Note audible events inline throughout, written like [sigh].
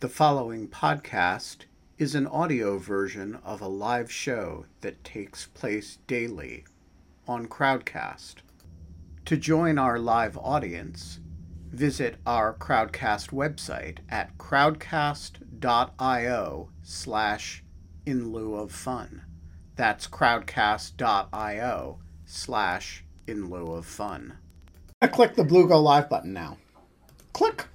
The following podcast is an audio version of a live show that takes place daily on Crowdcast. To join our live audience, visit our Crowdcast website at crowdcast.io slash in lieu of fun. That's crowdcast.io slash in lieu of fun. I click the blue go live button now. Click.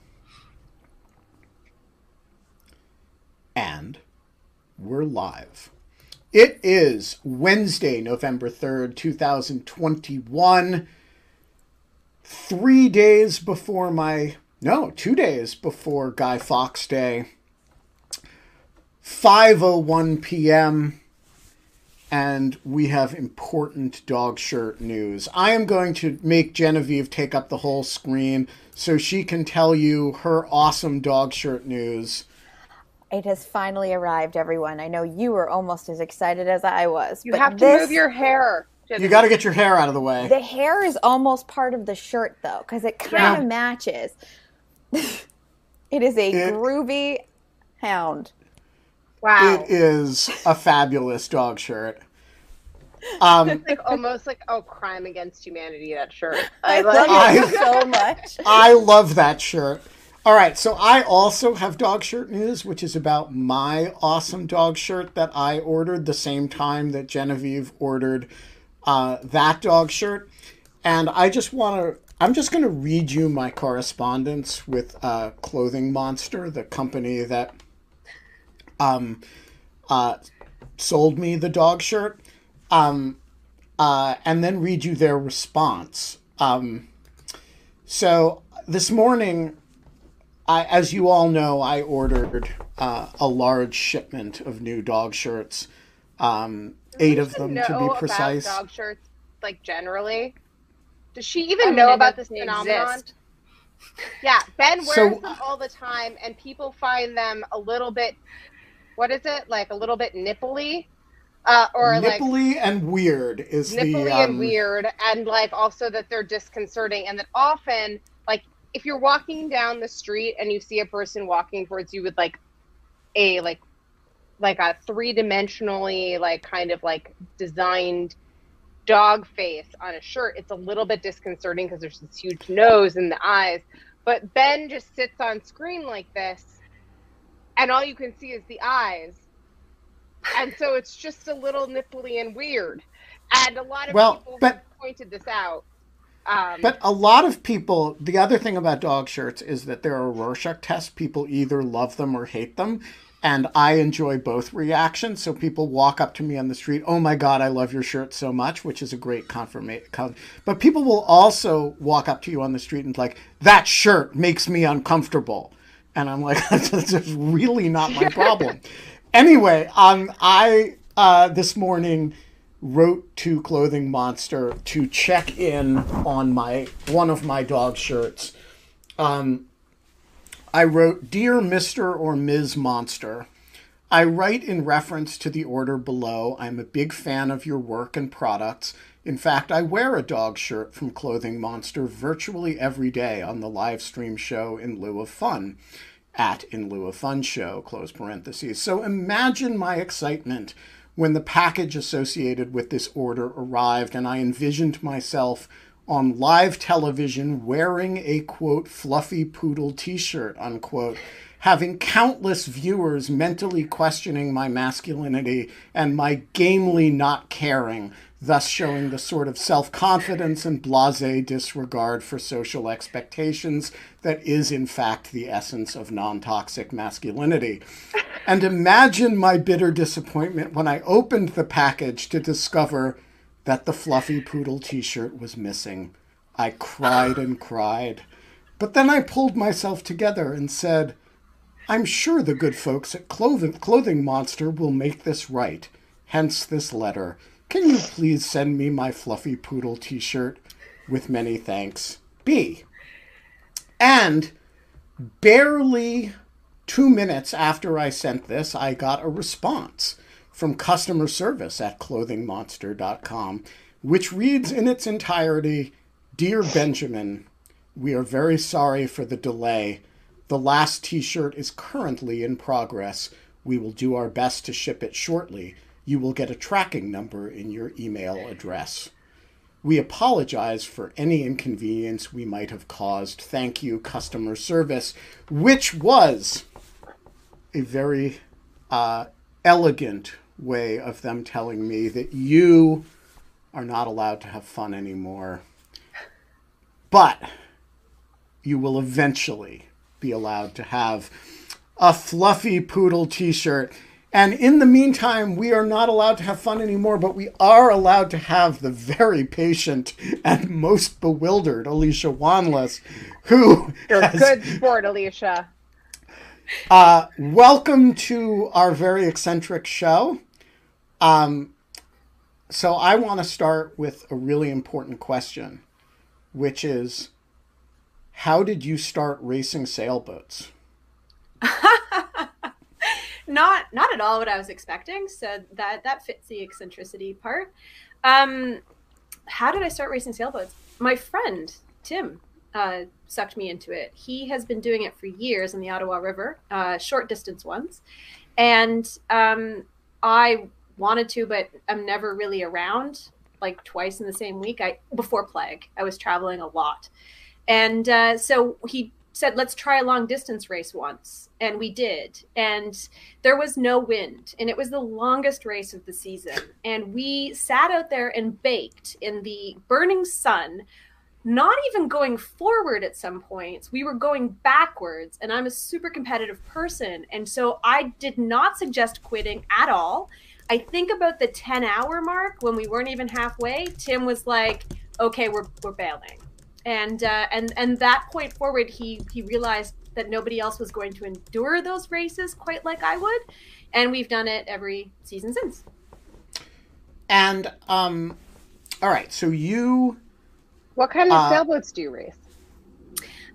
And we're live. It is Wednesday, November 3rd, 2021. Three days before my, no, two days before Guy Fawkes Day. 5.01 p.m and we have important dog shirt news. I am going to make Genevieve take up the whole screen so she can tell you her awesome dog shirt news. It has finally arrived, everyone. I know you were almost as excited as I was. You have to this, move your hair. You got to get your hair out of the way. The hair is almost part of the shirt, though, because it kind of yeah. matches. [laughs] it is a it, groovy hound. Wow. It is a fabulous dog shirt. Um, it's [laughs] like almost like oh, crime against humanity. That shirt. I love I, it so much. I love that shirt. All right, so I also have dog shirt news, which is about my awesome dog shirt that I ordered the same time that Genevieve ordered uh, that dog shirt, and I just want to. I'm just going to read you my correspondence with uh, Clothing Monster, the company that um, uh, sold me the dog shirt, um, uh, and then read you their response. Um, so this morning, I, as you all know, I ordered uh, a large shipment of new dog shirts. Um, eight of them to be precise. dog shirts, like generally. Does she even I mean, know about this phenomenon? Exist. Yeah, Ben [laughs] wears so, them all the time, and people find them a little bit what is it like a little bit nipply uh, or nipply like and weird is nipply the, um... and weird and like also that they're disconcerting and that often like if you're walking down the street and you see a person walking towards you with like a like like a three-dimensionally like kind of like designed dog face on a shirt it's a little bit disconcerting because there's this huge nose and the eyes but ben just sits on screen like this and all you can see is the eyes. And so it's just a little nipply and weird. And a lot of well, people but, pointed this out. Um, but a lot of people, the other thing about dog shirts is that there are a Rorschach tests. People either love them or hate them. And I enjoy both reactions. So people walk up to me on the street, oh my God, I love your shirt so much, which is a great confirmation. But people will also walk up to you on the street and like, that shirt makes me uncomfortable and I'm like, [laughs] that's really not my [laughs] problem. anyway, um, I uh, this morning wrote to Clothing Monster to check in on my one of my dog shirts. Um, I wrote, "Dear Mister or Ms. Monster." I write in reference to the order below. I'm a big fan of your work and products. In fact, I wear a dog shirt from Clothing Monster virtually every day on the live stream show in lieu of fun at in lieu of fun show, close parentheses. So imagine my excitement when the package associated with this order arrived and I envisioned myself on live television wearing a quote fluffy poodle t-shirt unquote having countless viewers mentally questioning my masculinity and my gamely not caring thus showing the sort of self confidence and blase disregard for social expectations that is, in fact, the essence of non toxic masculinity. And imagine my bitter disappointment when I opened the package to discover that the fluffy poodle t shirt was missing. I cried and cried. But then I pulled myself together and said, I'm sure the good folks at Clothing, Monster will make this right. Hence this letter. Can you please send me my fluffy poodle t shirt? With many thanks. B. And barely two minutes after I sent this, I got a response from customer service at clothingmonster.com, which reads in its entirety Dear Benjamin, we are very sorry for the delay. The last t shirt is currently in progress. We will do our best to ship it shortly. You will get a tracking number in your email address. We apologize for any inconvenience we might have caused. Thank you, customer service, which was a very uh, elegant way of them telling me that you are not allowed to have fun anymore. But you will eventually be allowed to have a fluffy poodle t shirt. And in the meantime, we are not allowed to have fun anymore, but we are allowed to have the very patient and most bewildered Alicia Wanless, who. You're a good sport, Alicia. Uh, welcome to our very eccentric show. Um, so, I want to start with a really important question, which is how did you start racing sailboats? [laughs] not not at all what I was expecting. So that that fits the eccentricity part. Um, how did I start racing sailboats? My friend Tim uh, sucked me into it. He has been doing it for years in the Ottawa River, uh, short distance ones, and um, I wanted to, but I'm never really around. Like twice in the same week. I before plague, I was traveling a lot, and uh, so he said, let's try a long distance race once. And we did. And there was no wind. And it was the longest race of the season. And we sat out there and baked in the burning sun, not even going forward at some points. We were going backwards. And I'm a super competitive person. And so I did not suggest quitting at all. I think about the 10 hour mark when we weren't even halfway, Tim was like, okay, we're, we're bailing and uh, and and that point forward, he he realized that nobody else was going to endure those races quite like I would, and we've done it every season since. And um, all right, so you. What kind of uh, sailboats do you race?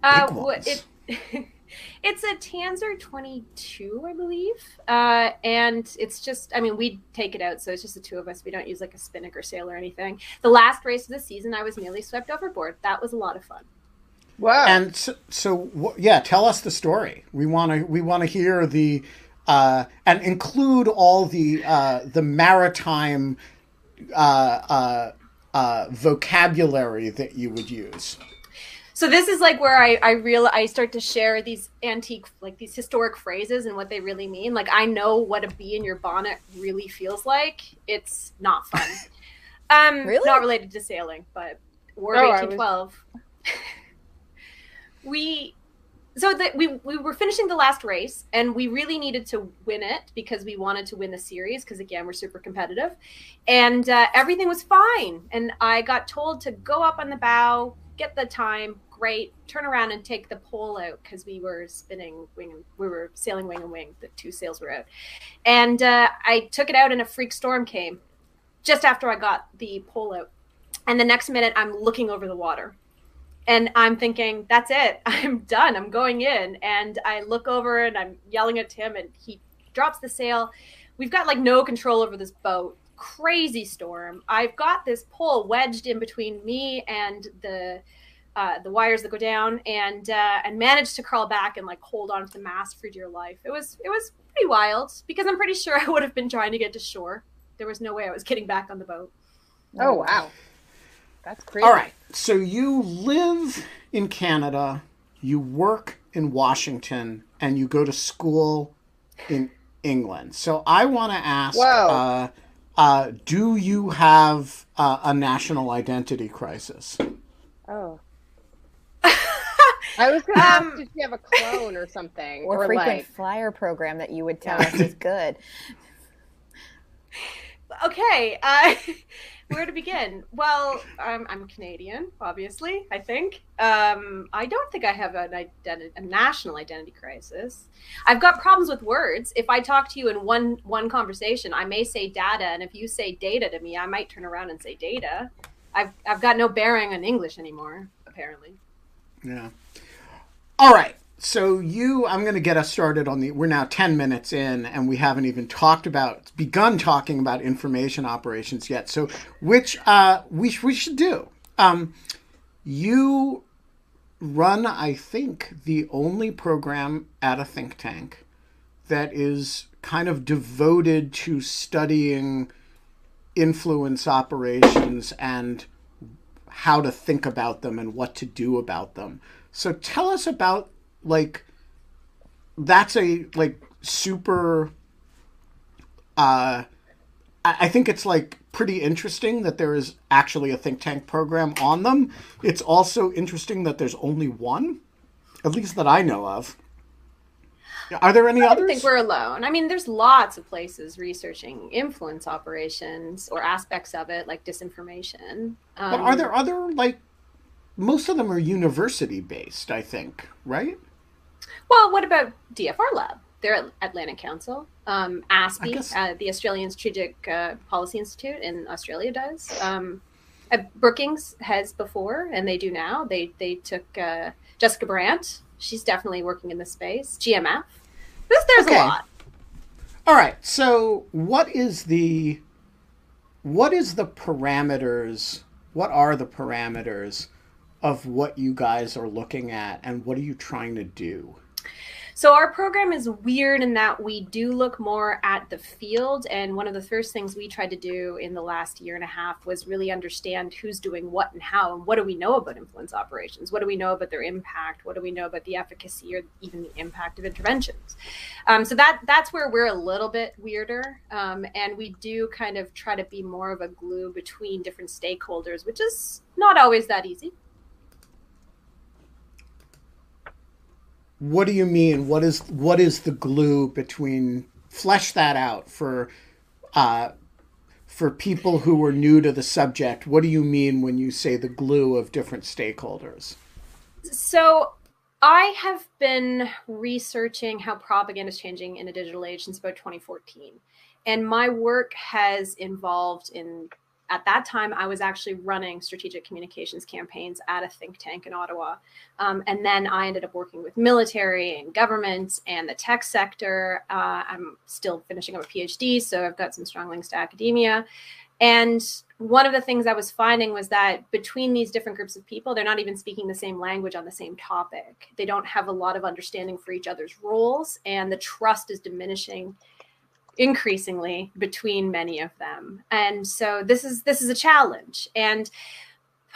Uh, it, [laughs] It's a Tanzer 22, I believe. Uh, and it's just, I mean, we take it out, so it's just the two of us. We don't use like a spinnaker sail or anything. The last race of the season, I was nearly swept overboard. That was a lot of fun. Wow. And so, so yeah, tell us the story. We want to we want to hear the uh, and include all the uh, the maritime uh, uh, uh vocabulary that you would use so this is like where I I real I start to share these antique like these historic phrases and what they really mean. Like I know what a bee in your bonnet really feels like. It's not fun. [laughs] Um, really? Not related to sailing, but War of oh, 1812. Was... [laughs] we so that we we were finishing the last race and we really needed to win it because we wanted to win the series because again we're super competitive and uh, everything was fine and i got told to go up on the bow get the time great. Turn around and take the pole out because we were spinning wing. And, we were sailing wing and wing. The two sails were out, and uh, I took it out, and a freak storm came just after I got the pole out. And the next minute, I'm looking over the water, and I'm thinking, "That's it. [laughs] I'm done. I'm going in." And I look over, and I'm yelling at Tim, and he drops the sail. We've got like no control over this boat crazy storm. I've got this pole wedged in between me and the uh, the wires that go down and uh, and managed to crawl back and like hold on to the mast for dear life. It was it was pretty wild because I'm pretty sure [laughs] I would have been trying to get to shore. There was no way I was getting back on the boat. Oh wow, that's crazy. All right, so you live in Canada, you work in Washington, and you go to school in England. So I want to ask. Uh, uh, do you have uh, a national identity crisis? Oh. I was going to um, ask, did you have a clone or something? Or, or frequent like... flyer program that you would tell yeah. us is good. okay, uh, [laughs] where to begin? Well, I'm, I'm Canadian, obviously, I think. Um, I don't think I have an identity, a national identity crisis. I've got problems with words. If I talk to you in one, one conversation, I may say data, and if you say data to me, I might turn around and say data. I've, I've got no bearing on English anymore, apparently. Yeah. All right. So you, I'm going to get us started on the. We're now 10 minutes in, and we haven't even talked about, begun talking about information operations yet. So, which uh, we we should do. Um, you run, I think, the only program at a think tank that is kind of devoted to studying influence operations and how to think about them and what to do about them. So tell us about like that's a like super uh I think it's like pretty interesting that there is actually a think tank program on them. It's also interesting that there's only one, at least that I know of. Are there any I others? don't think we're alone. I mean, there's lots of places researching influence operations or aspects of it, like disinformation. Um, but are there other like? Most of them are university based, I think, right? Well, what about DFR Lab? They're at Atlantic Council. Um, ASPI, guess- uh, the Australian Strategic uh, Policy Institute in Australia, does. Um, uh, Brookings has before, and they do now. They they took uh, Jessica Brandt. She's definitely working in this space. GMF. There's, there's Okay. a lot. All right. So, what is the what is the parameters? What are the parameters of what you guys are looking at and what are you trying to do? So our program is weird in that we do look more at the field. And one of the first things we tried to do in the last year and a half was really understand who's doing what and how, and what do we know about influence operations? What do we know about their impact? What do we know about the efficacy or even the impact of interventions? Um, so that that's where we're a little bit weirder, um, and we do kind of try to be more of a glue between different stakeholders, which is not always that easy. What do you mean? What is what is the glue between flesh that out for uh for people who are new to the subject? What do you mean when you say the glue of different stakeholders? So I have been researching how propaganda is changing in a digital age since about 2014. And my work has involved in, at that time, I was actually running strategic communications campaigns at a think tank in Ottawa. Um, and then I ended up working with military and government and the tech sector. Uh, I'm still finishing up a PhD, so I've got some strong links to academia. And one of the things I was finding was that between these different groups of people, they're not even speaking the same language on the same topic. They don't have a lot of understanding for each other's roles, and the trust is diminishing increasingly between many of them. And so this is this is a challenge. And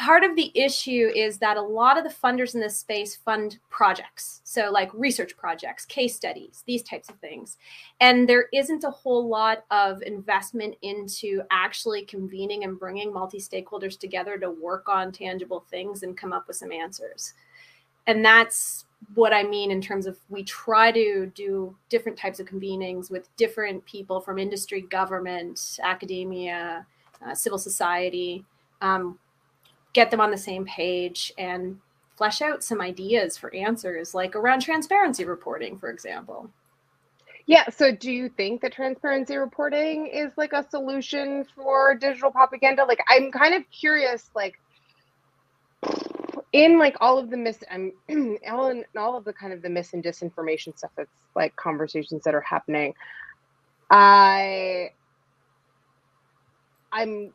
part of the issue is that a lot of the funders in this space fund projects so like research projects case studies these types of things and there isn't a whole lot of investment into actually convening and bringing multi-stakeholders together to work on tangible things and come up with some answers and that's what i mean in terms of we try to do different types of convenings with different people from industry government academia uh, civil society um, get them on the same page and flesh out some ideas for answers, like around transparency reporting, for example. Yeah. So, do you think that transparency reporting is like a solution for digital propaganda? Like, I'm kind of curious. Like, in like all of the mis, I'm [clears throat] all in all of the kind of the mis and disinformation stuff. That's like conversations that are happening. I, I'm,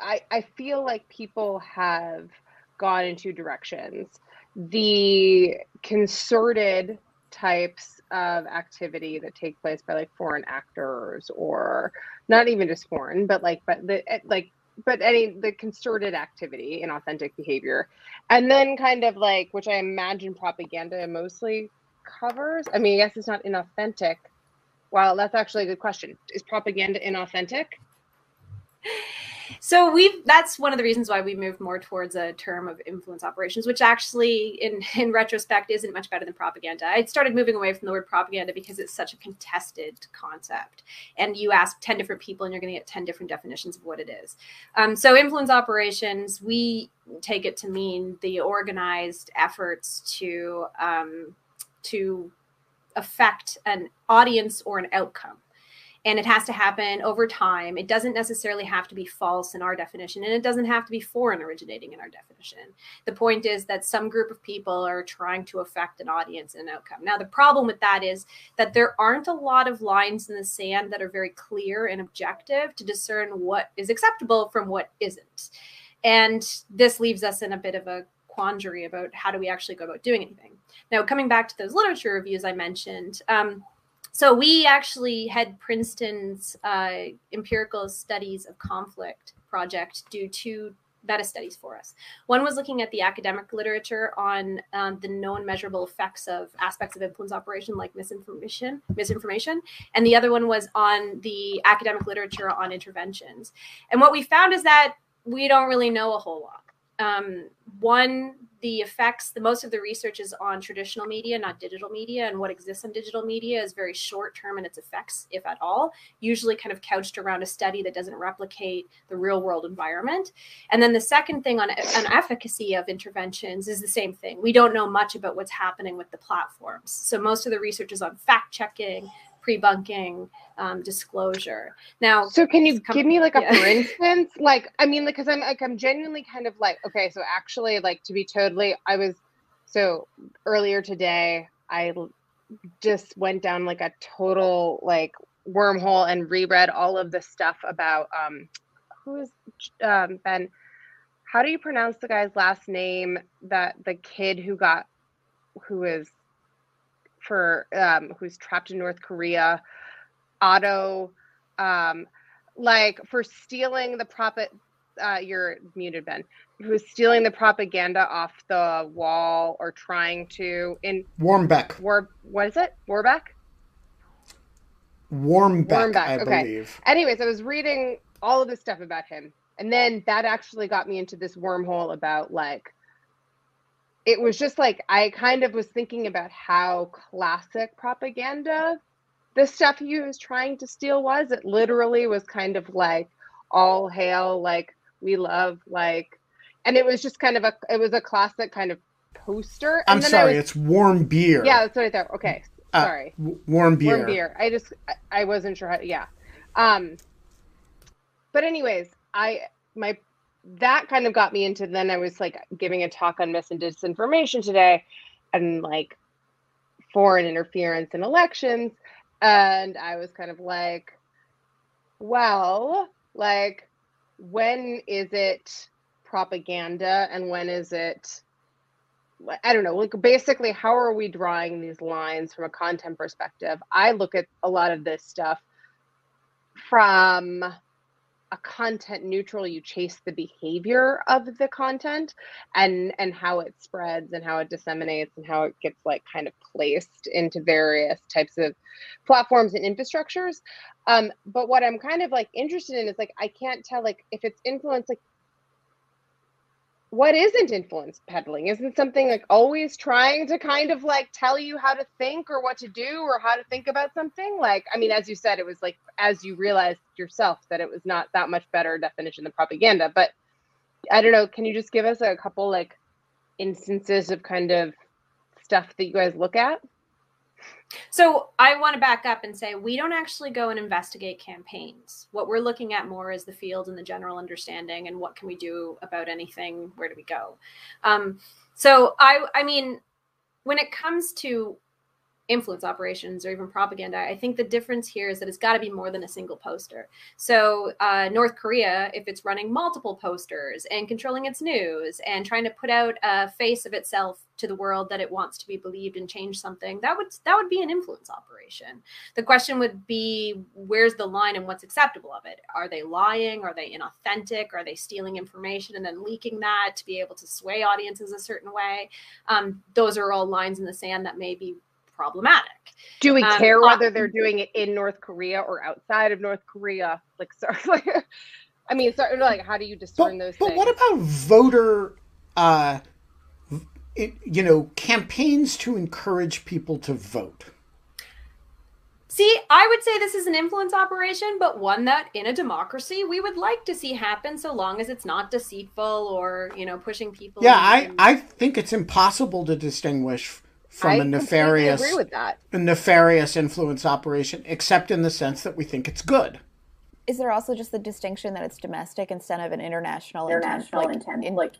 I, I feel like people have gone in two directions. The concerted types of activity that take place by like foreign actors or not even just foreign but like but the like but any the concerted activity inauthentic behavior. And then kind of like which i imagine propaganda mostly covers i mean i guess it's not inauthentic. Well that's actually a good question. Is propaganda inauthentic [laughs] So we've that's one of the reasons why we moved more towards a term of influence operations, which actually in [laughs] in retrospect isn't much better than propaganda. I started moving away from the word propaganda because it's such a contested concept. And you ask 10 different people and you're gonna get 10 different definitions of what it is. Um, so influence operations, we take it to mean the organized efforts to um, to affect an audience or an outcome and it has to happen over time. It doesn't necessarily have to be false in our definition, and it doesn't have to be foreign originating in our definition. The point is that some group of people are trying to affect an audience and an outcome. Now, the problem with that is that there aren't a lot of lines in the sand that are very clear and objective to discern what is acceptable from what isn't. And this leaves us in a bit of a quandary about how do we actually go about doing anything. Now, coming back to those literature reviews I mentioned, um, so we actually had Princeton's uh, empirical studies of conflict project do two meta studies for us. One was looking at the academic literature on um, the known measurable effects of aspects of influence operation like misinformation, misinformation, and the other one was on the academic literature on interventions. And what we found is that we don't really know a whole lot. Um, one, the effects, the most of the research is on traditional media, not digital media, and what exists on digital media is very short term in its effects, if at all, usually kind of couched around a study that doesn't replicate the real world environment. And then the second thing on, on efficacy of interventions is the same thing. We don't know much about what's happening with the platforms. So most of the research is on fact checking, pre-bunking um, disclosure. Now so can you com- give me like a yeah. for [laughs] instance? Like i mean like because i'm like i'm genuinely kind of like okay so actually like to be totally i was so earlier today i just went down like a total like wormhole and reread all of the stuff about um who is um ben? How do you pronounce the guy's last name that the kid who got who is for um, who's trapped in North Korea, Otto, um, like for stealing the prophet. Uh, you're muted, Ben. Who's stealing the propaganda off the wall or trying to in Warmbeck? War, what is it? Warbeck. Warmbeck, Warmbeck I okay. believe. Anyways, I was reading all of this stuff about him, and then that actually got me into this wormhole about like it was just like I kind of was thinking about how classic propaganda the stuff he was trying to steal was. It literally was kind of like all hail, like we love, like, and it was just kind of a it was a classic kind of poster. I'm sorry, was, it's Warmbier. Yeah, that's what I thought. Okay, uh, sorry, w- Warmbier. Warm beer. I just I, I wasn't sure how. Yeah, um, but anyways, I my that kind of got me into then I was like giving a talk on mis and disinformation today and like foreign interference in elections. And I was kind of like, well, like, when is it propaganda and when is it I don't know, like basically how are we drawing these lines from a content perspective? I look at a lot of this stuff from a content neutral you chase the behavior of the content and and how it spreads and how it disseminates and how it gets like kind of placed into various types of platforms and infrastructures. Um but what i'm kind of like interested in is like i can't tell like if it's influence like what isn't influence peddling? Isn't something like always trying to kind of like tell you how to think or what to do or how to think about something? Like, I mean, as you said, it was like as you realized yourself that it was not that much better definition than propaganda. But I don't know. Can you just give us a couple like instances of kind of stuff that you guys look at? So I want to back up and say we don't actually go and investigate campaigns. What we're looking at more is the field and the general understanding and what can we do about anything. Where do we go? Um, so I, I mean, when it comes to influence operations or even propaganda. I think the difference here is that it's got to be more than a single poster. So, uh, North Korea, if it's running multiple posters and controlling its news and trying to put out a face of itself to the world that it wants to be believed and change something, that would that would be an influence operation. The question would be, where's the line and what's acceptable of it? Are they lying? Are they inauthentic? Are they stealing information and then leaking that to be able to sway audiences a certain way? Um, those are all lines in the sand that may be problematic. Do we um, care whether they're doing it in North Korea or outside of North Korea? Like, sorry, [laughs] like, I mean, sorry, like, how do you discern but, those? But things? what about voter, uh, it, you know, campaigns to encourage people to vote? See, I would say this is an influence operation, but one that in a democracy we would like to see happen so long as it's not deceitful or, you know, pushing people. Yeah, I, I think it's impossible to distinguish from I a nefarious agree with that. a nefarious influence operation, except in the sense that we think it's good. Is there also just the distinction that it's domestic instead of an international, international intent? Like, intent. In, like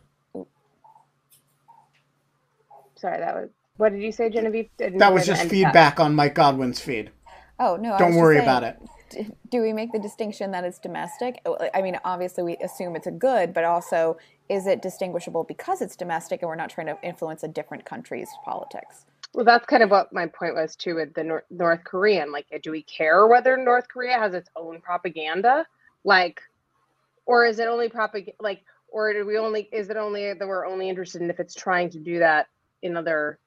Sorry, that was what did you say, Genevieve? That was just feedback on Mike Godwin's feed. Oh no! Don't worry saying, about it. Do we make the distinction that it's domestic? I mean, obviously we assume it's a good, but also is it distinguishable because it's domestic and we're not trying to influence a different country's politics? Well, that's kind of what my point was too with the Nor- North Korean. Like, do we care whether North Korea has its own propaganda? Like, or is it only propaganda? Like, or do we only? Is it only that we're only interested in if it's trying to do that in other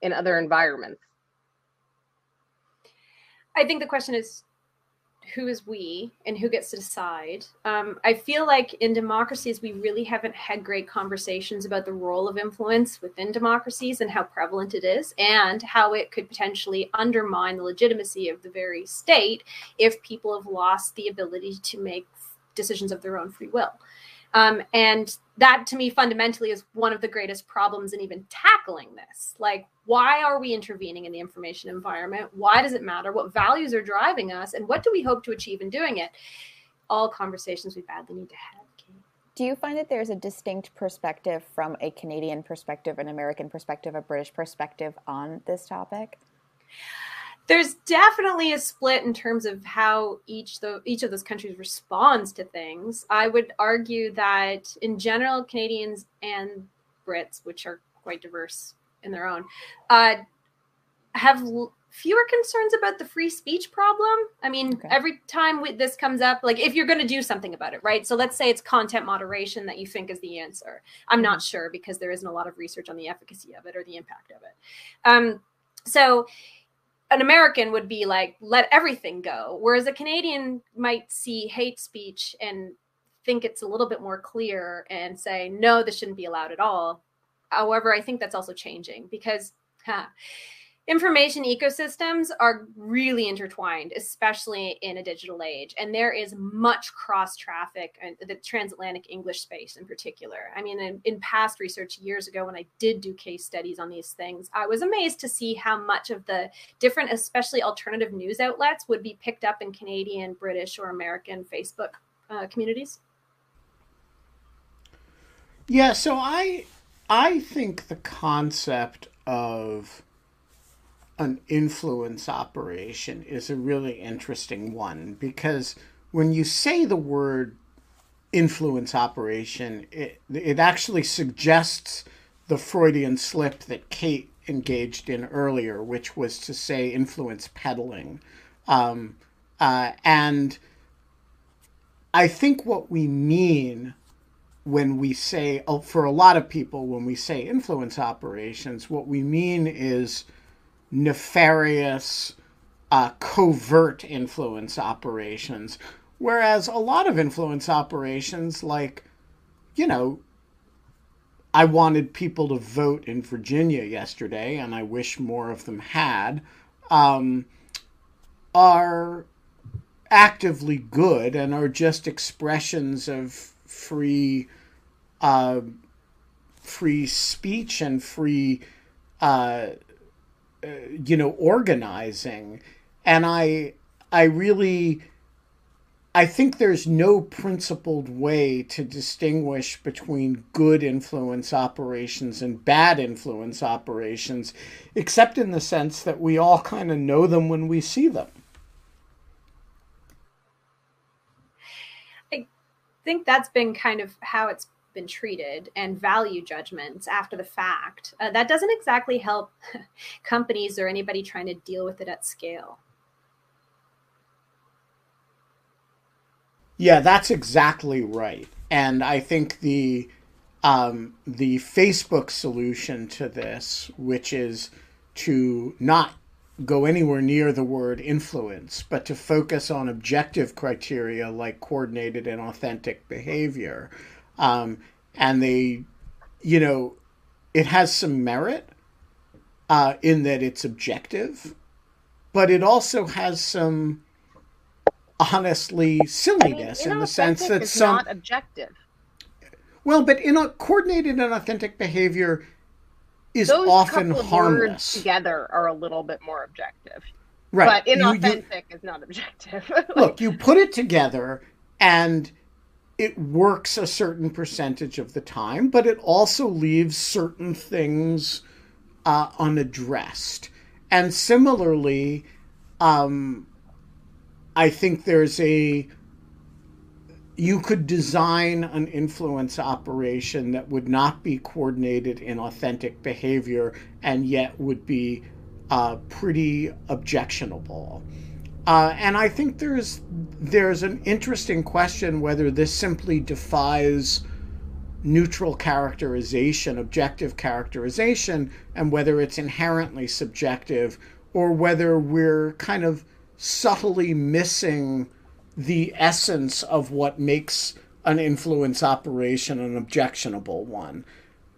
in other environments? I think the question is who is we and who gets to decide. Um, I feel like in democracies, we really haven't had great conversations about the role of influence within democracies and how prevalent it is, and how it could potentially undermine the legitimacy of the very state if people have lost the ability to make decisions of their own free will. Um, and that to me fundamentally is one of the greatest problems in even tackling this. Like, why are we intervening in the information environment? Why does it matter? What values are driving us? And what do we hope to achieve in doing it? All conversations we badly need to have. Do you find that there's a distinct perspective from a Canadian perspective, an American perspective, a British perspective on this topic? There's definitely a split in terms of how each the each of those countries responds to things. I would argue that in general, Canadians and Brits, which are quite diverse in their own, uh, have l- fewer concerns about the free speech problem. I mean, okay. every time we, this comes up, like if you're going to do something about it, right? So let's say it's content moderation that you think is the answer. I'm not sure because there isn't a lot of research on the efficacy of it or the impact of it. Um, so an American would be like, let everything go. Whereas a Canadian might see hate speech and think it's a little bit more clear and say, no, this shouldn't be allowed at all. However, I think that's also changing because huh, information ecosystems are really intertwined, especially in a digital age. And there is much cross traffic, and the transatlantic English space in particular. I mean, in, in, past research years ago, when I did do case studies on these things, I was amazed to see how much of the different, especially alternative news outlets, would be picked up in Canadian, British, or American Facebook uh, communities. Yeah, so I I think the concept of an influence operation is a really interesting one because when you say the word influence operation, it, it actually suggests the Freudian slip that Kate engaged in earlier, which was to say influence peddling. Um, uh, and I think what we mean when we say, oh, for a lot of people, when we say influence operations, what we mean is nefarious, uh, covert influence operations. Whereas a lot of influence operations, like, you know, I wanted people to vote in Virginia yesterday, and I wish more of them had, um, are actively good and are just expressions of free, uh, free speech and free uh, Uh, you know organizing. And i i really i think there's no principled way to distinguish between good influence operations and bad influence operations except in the sense that we all kind of know them when we see them. I think that's been kind of how it's been treated and value judgments after the fact. Uh, that doesn't exactly help [laughs] companies or anybody trying to deal with it at scale. Yeah, that's exactly right. And I think the um, the Facebook solution to this, which is to not go anywhere near the word influence, but to focus on objective criteria like coordinated inauthentic behavior, um, and they, you know, it has some merit uh, in that it's objective, but it also has some honestly silliness I mean, in the sense that some not objective. Well, but in a coordinated inauthentic behavior is Those often couple harmless. together are a little bit more objective. Right. But inauthentic you, you, is not objective. like, [laughs] look, you put it together and it works a certain percentage of the time, but it also leaves certain things uh, unaddressed. And similarly, um, I think there's a you could design an influence operation that would not be coordinated inauthentic behavior and yet would be uh, pretty objectionable. Uh, and I think there's there's an interesting question whether this simply defies neutral characterization, objective characterization, and whether it's inherently subjective or whether we're kind of subtly missing the essence of what makes an influence operation an objectionable one.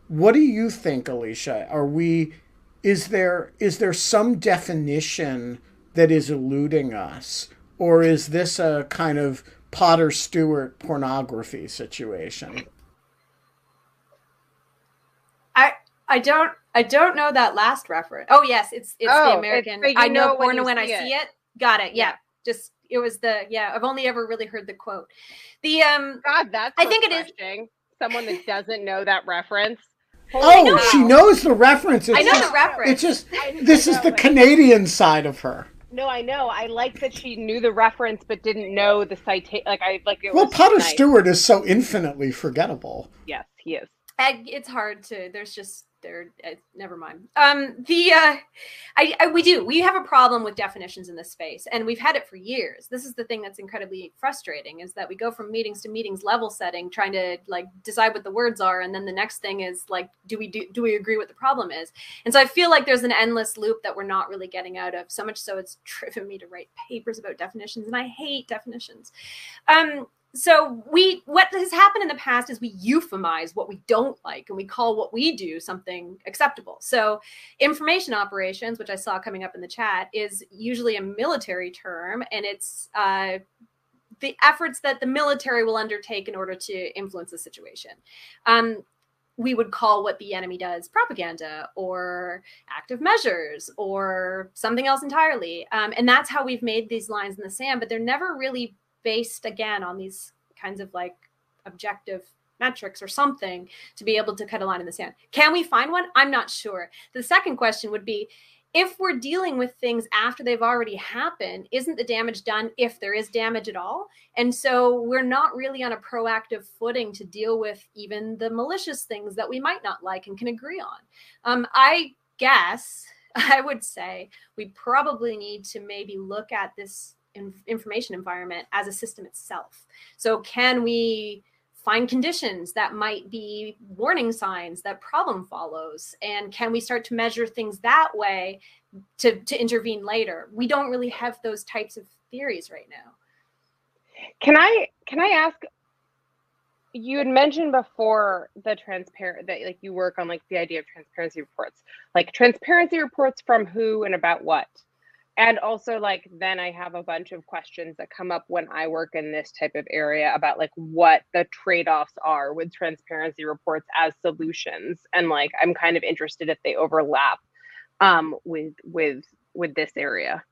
What do you think, Alicia? Are we is there is there some definition that is eluding us or is this a kind of Potter Stewart pornography situation? I I don't I don't know that last reference. Oh yes, it's it's Oh, the American. it's- I know know when porn you when I see see it. it. Got it. Yeah. Yeah. Just it was the yeah. I've only ever really heard the quote. The um. God, that's I think it is- Someone that doesn't know that reference. Oh, know. she knows the reference. It's I know just, the reference. It's just this is the Canadian side of her. No, I know. I like that she knew the reference but didn't know the citation. Like I like it. Well, was Potter nice. Stewart is so infinitely forgettable. Yes, he is. I, it's hard to there's just there uh, never mind. Um the uh I, I we do. We have a problem with definitions in this space and we've had it for years. This is the thing that's incredibly frustrating is that we go from meetings to meetings level setting trying to like decide what the words are and then the next thing is like do we do, do we agree what the problem is? And so i feel like there's an endless loop that we're not really getting out of so much so it's [laughs] driven me to write papers about definitions and i hate definitions. Um so we what has happened in the past is we euphemize what we don't like and we call what we do something acceptable. So information operations which i saw coming up in the chat is usually a military term and it's uh, the efforts that the military will undertake in order to influence the situation. Um, we would call what the enemy does propaganda or active measures or something else entirely. Um, and that's how we've made these lines in the sand but they're never really based again on these kinds of like objective metrics or something to be able to cut a line in the sand. Can we find one? I'm not sure. The second question would be if we're dealing with things after they've already happened, isn't the damage done if there is damage at all? And so we're not really on a proactive footing to deal with even the malicious things that we might not like and can agree on. Um, I guess [laughs] I would say we probably need to maybe look at this in- information environment as a system itself. So, can we find conditions that might be warning signs that problem follows? And can we start to measure things that way to, to intervene later? We don't really have those types of theories right now. Can I can I ask? You had mentioned before the transparent that like you work on like the idea of transparency reports, like transparency reports from who and about what, and also like then I have a bunch of questions that come up when I work in this type of area about like what the trade offs are with transparency reports as solutions, and like I'm kind of interested if they overlap um, with with with this area.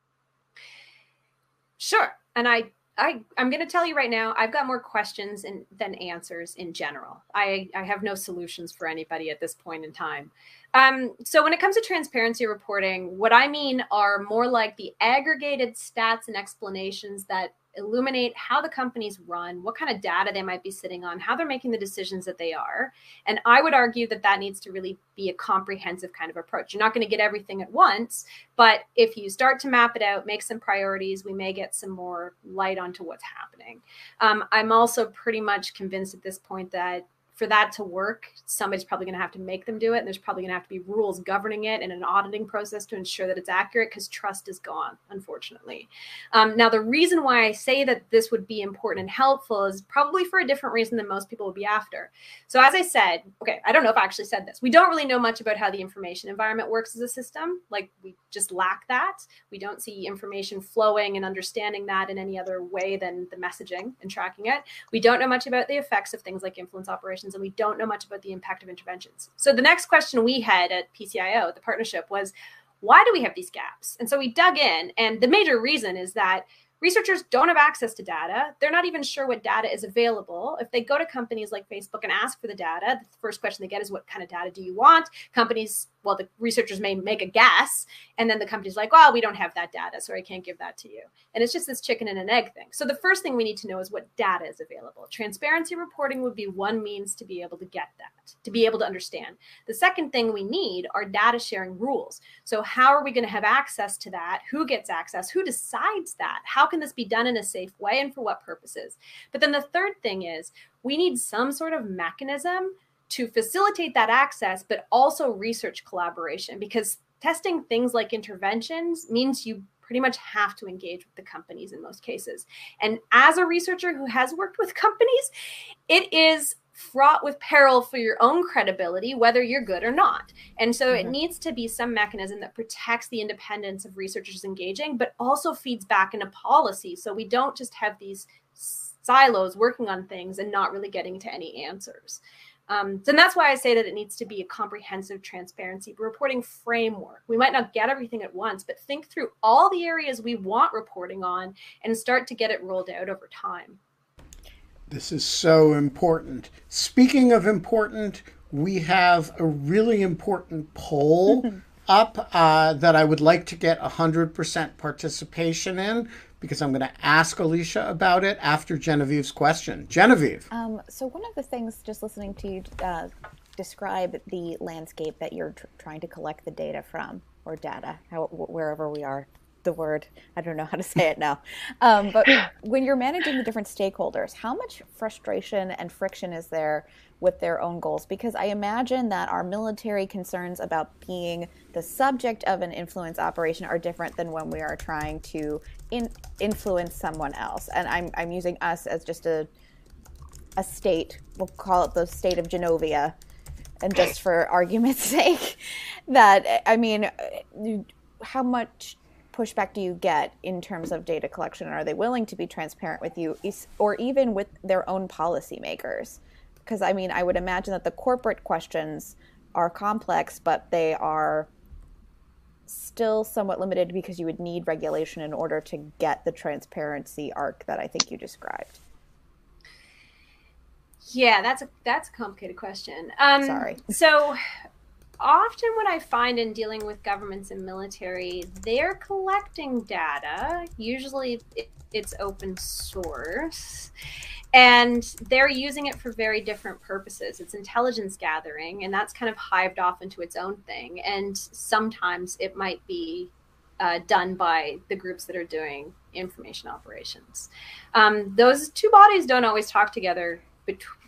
Sure. And I I, I'm going to tell you right now, I've got more questions in, than answers in general. I, I have no solutions for anybody at this point in time. Um, so, when it comes to transparency reporting, what I mean are more like the aggregated stats and explanations that illuminate how the companies run, what kind of data they might be sitting on, how they're making the decisions that they are. And I would argue that that needs to really be a comprehensive kind of approach. You're not going to get everything at once, but if you start to map it out, make some priorities, we may get some more light onto what's happening. Um, I'm also pretty much convinced at this point that for that to work, somebody's probably going to have to make them do it. And there's probably going to have to be rules governing it and an auditing process to ensure that it's accurate because trust is gone, unfortunately. Um, now, the reason why I say that this would be important and helpful is probably for a different reason than most people would be after. So, as I said, okay, I don't know if I actually said this. We don't really know much about how the information environment works as a system. Like, we just lack that. We don't see information flowing and understanding that in any other way than the messaging and tracking it. We don't know much about the effects of things like influence operations and we don't know much about the impact of interventions. So the next question we had at PCIO, the partnership, was why do we have these gaps? And so we dug in, and the major reason is that researchers don't have access to data. They're not even sure what data is available. If they go to companies like Facebook and ask for the data, the first question they get is, What kind of data do you want? Companies, well, the researchers may make a guess, and then the company's like, Well, we don't have that data, so I can't give that to you. And it's just this chicken and an egg thing. So the first thing we need to know is what data is available. Transparency reporting would be one means to be able to get that, to be able to understand. The second thing we need are data sharing rules. So, how are we going to have access to that? Who gets access? Who decides that? How can this be done in a safe way and for what purposes? But then the third thing is we need some sort of mechanism to facilitate that access, but also research collaboration because testing things like interventions means you pretty much have to engage with the companies in most cases. And as a researcher who has worked with companies, it is fraught with peril for your own credibility, whether you're good or not. And so mm-hmm. it needs to be some mechanism that protects the independence of researchers engaging, but also feeds back into policy. So we don't just have these silos working on things and not really getting to any answers. Um, so that's why I say that it needs to be a comprehensive transparency reporting framework. We might not get everything at once, but think through all the areas we want reporting on and start to get it rolled out over time. This is so important. Speaking of important, we have a really important poll [laughs] up uh, that I would like to get 100% participation in because I'm going to ask Alicia about it after Genevieve's question. Genevieve. Um, so, one of the things, just listening to you uh, describe the landscape that you're tr- trying to collect the data from, or data, how, wherever we are the word. I don't know how to say it now. Um, but [laughs] when you're managing the different stakeholders, how much frustration and friction is there with their own goals? Because I imagine that our military concerns about being the subject of an influence operation are different than when we are trying to in, influence someone else. And I'm, I'm using us as just a a state. We'll call it the state of Genovia. And just for argument's [laughs] sake, that I mean, how much pushback do you get in terms of data collection? Are they willing to be transparent with you, or even with their own policymakers? Because I mean, I would imagine that the corporate questions are complex, but they are still somewhat limited because you would need regulation in order to get the transparency arc that I think you described. Yeah, that's a that's a complicated question. Um, Sorry. So often what I find in dealing with governments and military, they're collecting data. Usually it's open source. And they're using it for very different purposes. It's intelligence gathering, and that's kind of hived off into its own thing. And sometimes it might be uh, done by the groups that are doing information operations. Um, those two bodies don't always talk together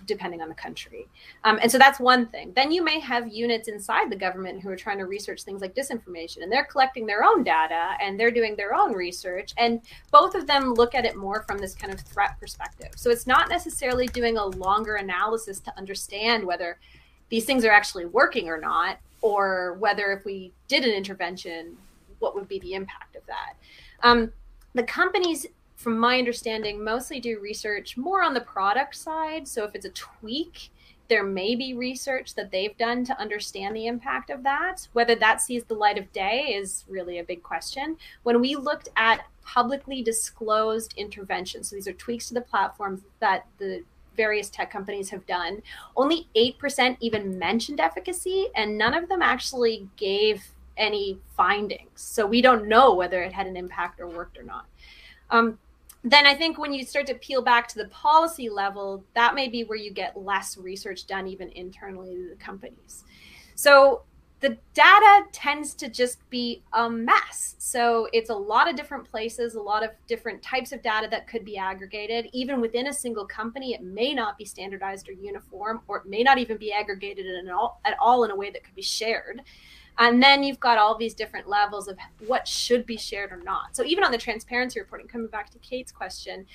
depending on the country. Um, and so that's one thing. Then you may have units inside the government who are trying to research things like disinformation, and they're collecting their own data and they're doing their own research. And both of them look at it more from this kind of threat perspective. So it's not necessarily doing a longer analysis to understand whether these things are actually working or not, or whether if we did an intervention, what would be the impact of that. Um, the companies from my understanding, mostly do research more on the product side. So if it's a tweak, there may be research that they've done to understand the impact of that. Whether that sees the light of day is really a big question. When we looked at publicly disclosed interventions, so these are tweaks to the platforms that the various tech companies have done, only 8% even mentioned efficacy, and none of them actually gave any findings. So we don't know whether it had an impact or worked or not. Um, then I think when you start to peel back to the policy level, that may be where you get less research done even internally to the companies. So the data tends to just be a mess. So it's a lot of different places, a lot of different types of data that could be aggregated. Even within a single company, it may not be standardized or uniform, or it may not even be aggregated in all, at all in a way that could be shared. And then you've got all these different levels of what should be shared or not. So even on the transparency reporting, coming back to Kate's question,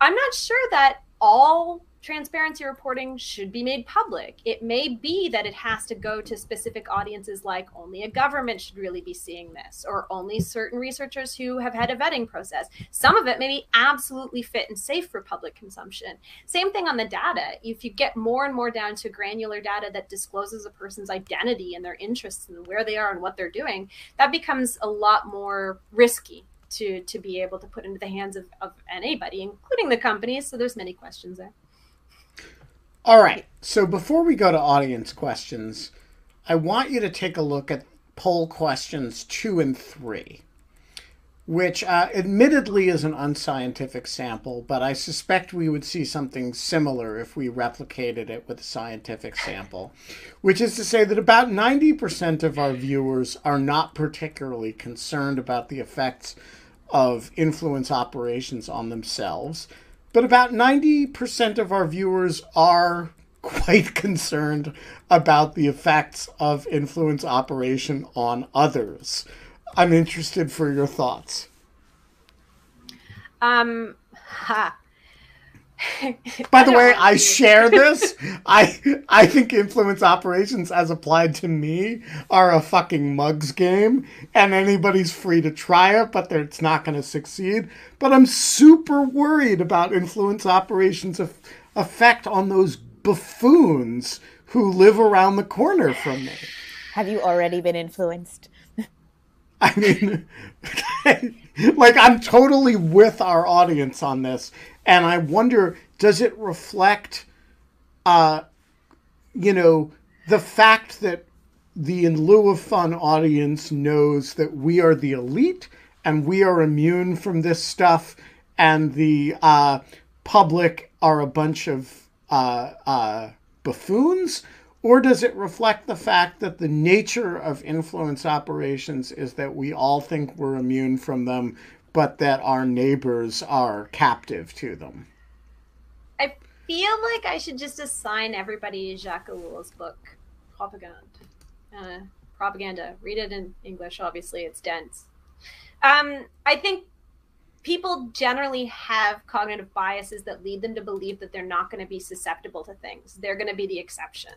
I'm not sure that all transparency reporting should be made public. It may be that it has to go to specific audiences, like only a government should really be seeing this, or only certain researchers who have had a vetting process. Some of it may be absolutely fit and safe for public consumption. Same thing on the data. If you get more and more down to granular data that discloses a person's identity and their interests and where they are and what they're doing, that becomes a lot more risky to to be able to put into the hands of, of anybody, including the companies. So there's many questions there. All right. So before we go to audience questions, I want you to take a look at poll questions two and three, which uh, admittedly is an unscientific sample, but I suspect we would see something similar if we replicated it with a scientific sample, which is to say that about 90% of our viewers are not particularly concerned about the effects of influence operations on themselves. But about 90% of our viewers are [laughs] quite concerned about the effects of influence operation on others. I'm interested for your thoughts. Um, ha. [laughs] By the way, I share [laughs] this. I I think influence operations as applied to me are a fucking mugs game, and anybody's free to try it, but it's not going to succeed. But I'm super worried about influence operations' of, effect on those buffoons who live around the corner from me. Have you already been influenced? [laughs] I mean, like I'm totally with our audience on this, and I wonder, does it reflect, uh, you know, the fact that the in lieu of fun audience knows that we are the elite and we are immune from this stuff, and the uh, public are a bunch of uh, uh, buffoons? Or does it reflect the fact that the nature of influence operations is that we all think we're immune from them, but that our neighbors are captive to them? I feel like I should just assign everybody Jacques Ellul's book, Propaganda. Uh, propaganda. Read it in English, obviously, it's dense. Um, I think people generally have cognitive biases that lead them to believe that they're not going to be susceptible to things. They're going to be the exception.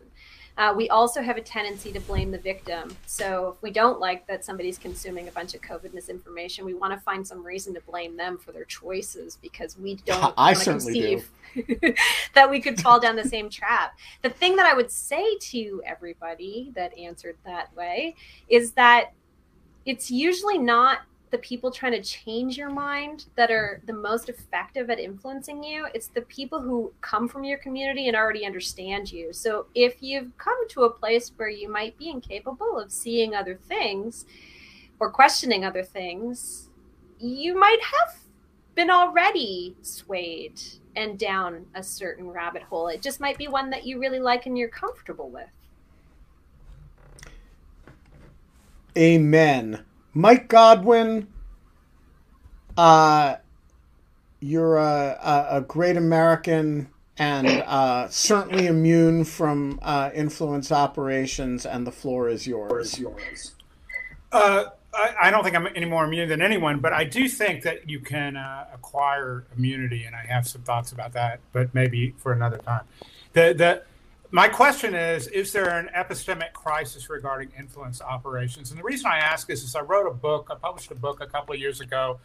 Uh, we also have a tendency to blame the victim. So if we don't like that somebody's consuming a bunch of COVID misinformation, we want to find some reason to blame them for their choices because we don't I certainly conceive [laughs] that we could fall down the same trap. The thing that I would say to everybody that answered that way is that it's usually not the people trying to change your mind that are mm-hmm. the most effective at influencing you. It's the people who come from your community and already understand you. So if you've come to a place where you might be incapable of seeing other things or questioning other things, you might have been already swayed and down a certain rabbit hole. It just might be one that you really like and you're comfortable with. Amen. Mike Godwin, uh, you're a, a, great American and uh, certainly immune from uh, influence operations, and the floor is yours. yours. Uh, I, I, don't think I'm any more immune than anyone, but I do think that you can uh, acquire immunity, and I have some thoughts about that, but maybe for another time. The, the, my question is Is there an epistemic crisis regarding influence operations? And the reason I ask is, is I wrote a book, I published a book a couple of years ago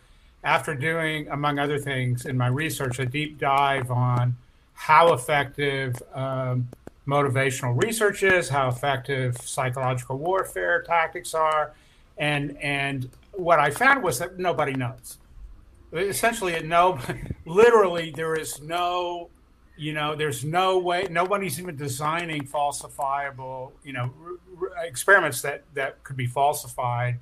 after doing, among other things, in my research, a deep dive on how effective um, motivational research is, how effective psychological warfare tactics are, and and what I found was that nobody knows. Essentially, no, [laughs] literally, there is no you know there's no way nobody's even designing falsifiable you know r- r- experiments that that could be falsified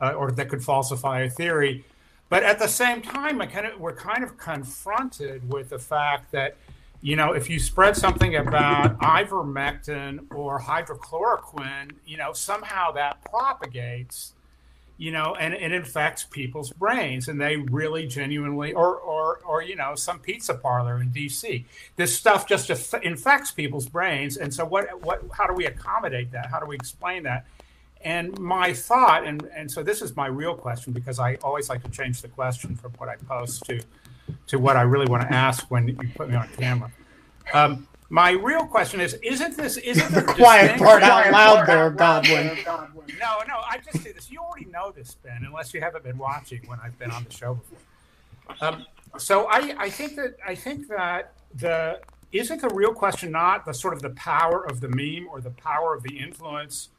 uh, or that could falsify a theory. But at the same time I kind of we're kind of confronted with the fact that you know if you spread something about ivermectin or hydrochloroquine you know somehow that propagates you know, and it infects people's brains, and they really genuinely, or or or you know, some pizza parlor in D.C. This stuff just infects people's brains, and so what? What? How do we accommodate that? How do we explain that? And my thought, and and so this is my real question because I always like to change the question from what I post to to what I really want to ask when you put me on camera. Um, my real question is: Isn't this isn't [laughs] the quiet part out loud there, Godwin? No, no. I just say this. You already know this, Ben, unless you haven't been watching when I've been on the show before. Um, so I, I think that I think that the isn't the real question not the sort of the power of the meme or the power of the influence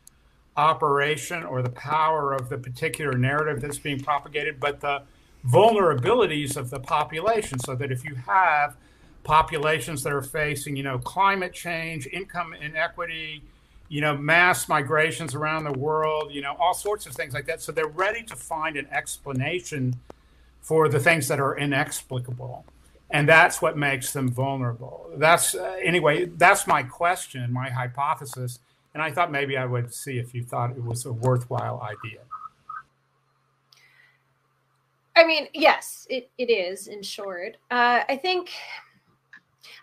operation or the power of the particular narrative that's being propagated, but the vulnerabilities of the population so that if you have populations that are facing, you know, climate change, income inequity, you know, mass migrations around the world, you know, all sorts of things like that. So they're ready to find an explanation for the things that are inexplicable. And that's what makes them vulnerable. That's, uh, anyway, that's my question, my hypothesis. And I thought maybe I would see if you thought it was a worthwhile idea. I mean, yes, it, it is in short. Uh, I think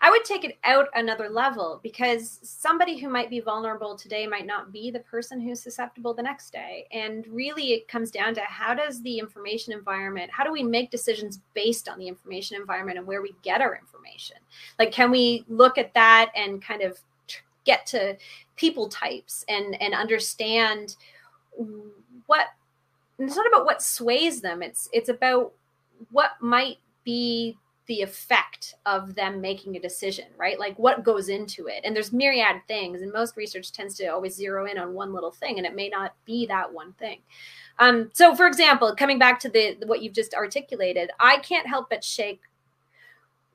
I would take it out another level because somebody who might be vulnerable today might not be the person who's susceptible the next day. And really, it comes down to how does the information environment, how do we make decisions based on the information environment and where we get our information? Like, can we look at that and kind of get to people types and and understand what it's not about what sways them it's it's about what might be the effect of them making a decision right? Like what goes into it? And there's myriad things and most research tends to always zero in on one little thing and it may not be that one thing. Um, so for example coming back to the what you've just articulated i can't help but shake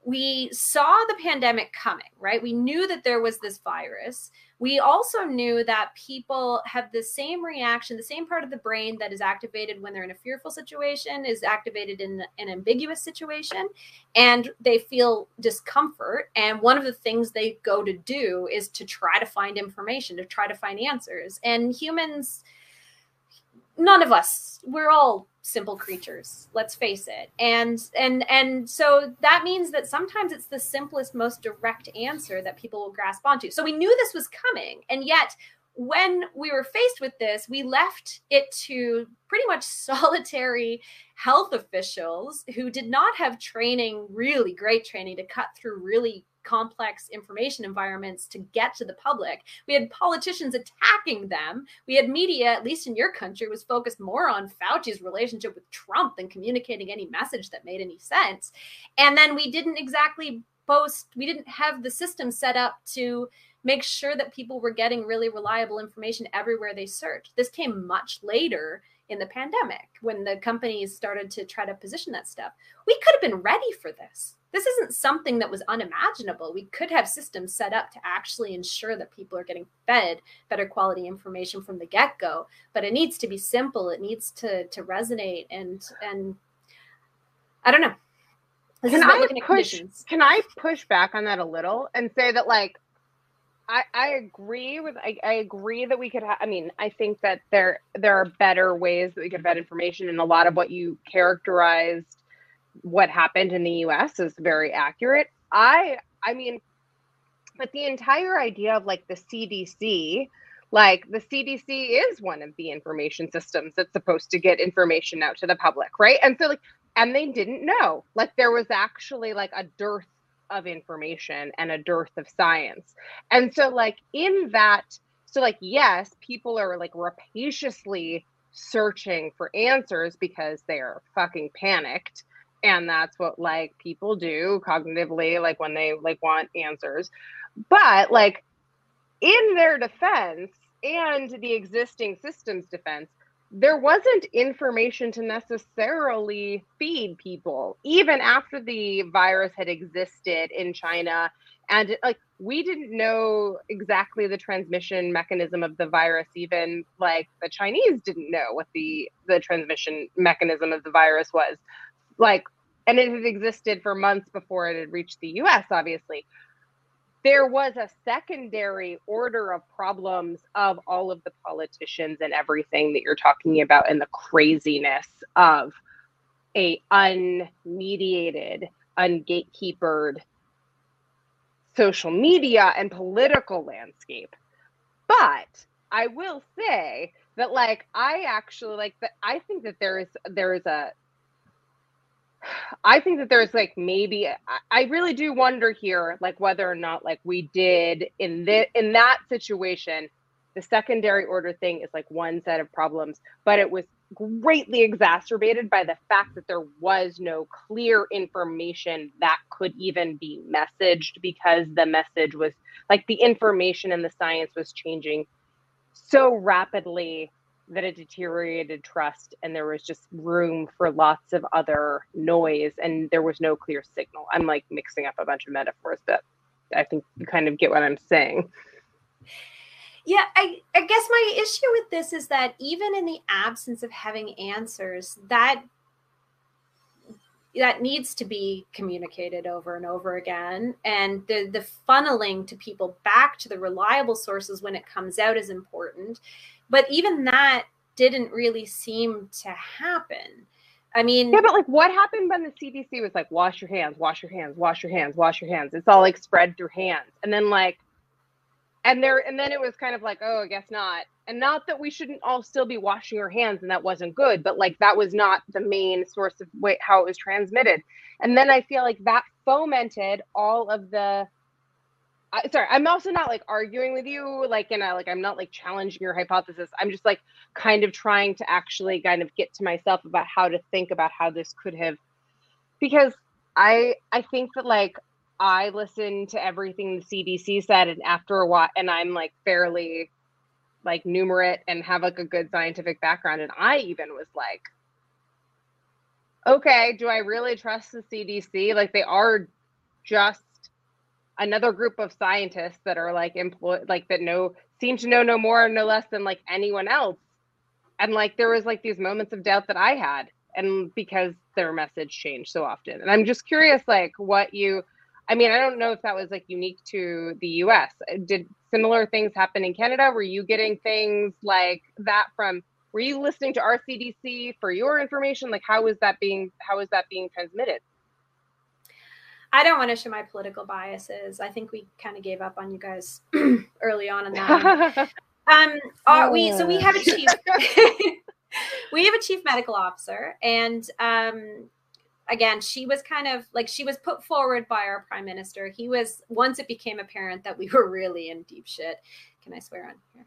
we saw the pandemic coming, right? We knew that there was this virus. We also knew that people have the same reaction, the same part of the brain that is activated when they're in a fearful situation is activated in an ambiguous situation, and they feel discomfort. And one of the things they go to do is to try to find information, to try to find answers. And humans, none of us, we're all simple creatures let's face it. And and and so that means that sometimes it's the simplest most direct answer that people will grasp onto. So we knew this was coming and yet when we were faced with this we left it to pretty much [laughs] solitary health officials who did not have training really great training to cut through really complex information environments to get to the public. We had politicians attacking them. We had media, at least in your country, was focused more on Fauci's relationship with Trump than communicating any message that made any sense. And then we didn't exactly post, we didn't have the system set up to make sure that people were getting really reliable information everywhere they searched. This came much later in the pandemic when the companies started to try to position that stuff. We could have been ready for this this isn't something that was unimaginable. We could have systems set up to actually ensure that people are getting fed better quality information from the get go. But it needs to be simple. It needs to to resonate and and I don't know. This can I push? Can I push back on that a little and say that like I, I agree with I, I agree that we could have I mean I think that there there are better ways that we could vet information and a lot of what you characterized what happened in the US is very accurate. I I mean but the entire idea of like the CDC like the CDC is one of the information systems that's supposed to get information out to the public, right? And so like and they didn't know. Like there was actually like a dearth of information and a dearth of science. And so like in that so like yes, people are like rapaciously searching for answers because they're fucking panicked and that's what like people do cognitively like when they like want answers. But like in their defense and the existing systems defense there wasn't information to necessarily feed people even after the virus had existed in china. And like we didn't know exactly the transmission mechanism of the virus even like the chinese didn't know what the the transmission mechanism of the virus was like, and it had existed for months before it had reached the US, obviously. There was a secondary order of problems of all of the politicians and everything that you're talking about and the craziness of a unmediated, ungatekeepered social media and political landscape. But I will say that like I actually like that I think that there is there is a I think that there's like maybe I really do wonder here like whether or not like we did in this in that situation the secondary order thing is like one set of problems but it was greatly exacerbated by the fact that there was no clear information that could even be messaged because the message was like the information and the science was changing so rapidly that it deteriorated trust and there was just room for lots of other noise and there was no clear signal. I'm like mixing up a bunch of metaphors, but I think you kind of get what I'm saying. Yeah, I, I guess my issue with this is that even in the absence of having answers, that that needs to be communicated over and over again and the the funneling to people back to the reliable sources when it comes out is important but even that didn't really seem to happen. I mean yeah but like what happened when the cdc was like wash your hands wash your hands wash your hands wash your hands. It's all like spread through hands. And then like and there and then it was kind of like oh i guess not. And not that we shouldn't all still be washing our hands and that wasn't good but like that was not the main source of way, how it was transmitted. And then i feel like that fomented all of the uh, sorry i'm also not like arguing with you like in a like i'm not like challenging your hypothesis i'm just like kind of trying to actually kind of get to myself about how to think about how this could have because i i think that like I listen to everything the CDC said, and after a while, and I'm like fairly like numerate and have like a good scientific background, and I even was like, okay, do I really trust the CDC? Like they are just another group of scientists that are like employed, like that know seem to know no more, no less than like anyone else, and like there was like these moments of doubt that I had, and because their message changed so often, and I'm just curious, like what you I mean, I don't know if that was like unique to the US. Did similar things happen in Canada? Were you getting things like that from were you listening to rcdc for your information? Like how was that being how was that being transmitted? I don't want to show my political biases. I think we kind of gave up on you guys [clears throat] early on in that. [laughs] um, are we so we have a chief [laughs] we have a chief medical officer and um again, she was kind of like she was put forward by our prime minister. He was once it became apparent that we were really in deep shit. Can I swear on here?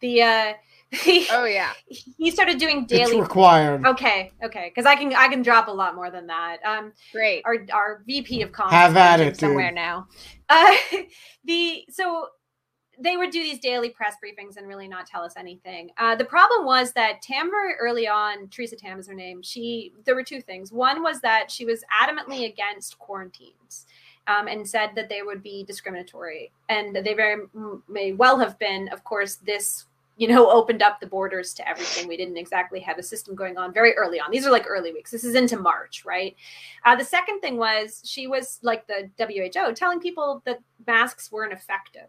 The uh [laughs] oh yeah he started doing daily it's required okay okay because i can i can drop a lot more than that um great our our vp of comms have at it somewhere dude. now uh [laughs] the so they would do these daily press briefings and really not tell us anything. Uh, the problem was that Tam very early on, Theresa Tam is her name. She there were two things. One was that she was adamantly against quarantines. Um, and said that they would be discriminatory, and they very may well have been. Of course, this you know [laughs] opened up the borders to everything. We didn't exactly have a system going on very early on. These are like early weeks. This is into March, right? Uh, the second thing was she was like the WHO telling people that masks weren't effective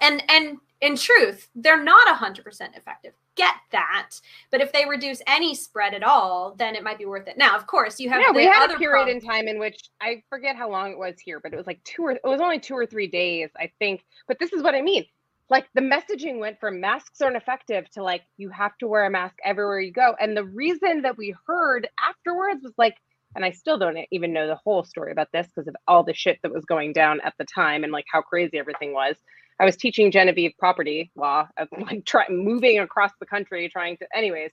and and in truth they're not 100% effective get that but if they reduce any spread at all then it might be worth it now of course you have yeah we had a period problem. in time in which i forget how long it was here but it was like two or it was only two or three days i think but this is what i mean like the messaging went from masks aren't effective to like you have to wear a mask everywhere you go and the reason that we heard afterwards was like and I still don't even know the whole story about this because of all the shit that was going down at the time and like how crazy everything was. I was teaching Genevieve property law, of [laughs] like trying moving across the country, trying to, anyways.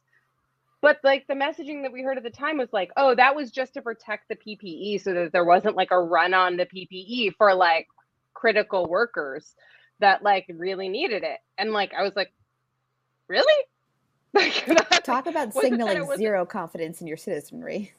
But like the messaging that we heard at the time was like, oh, that was just to protect the PPE so that there wasn't like a run on the PPE for like critical workers that like really needed it. And like, I was like, really? [laughs] [laughs] Talk about signaling zero confidence in your citizenry.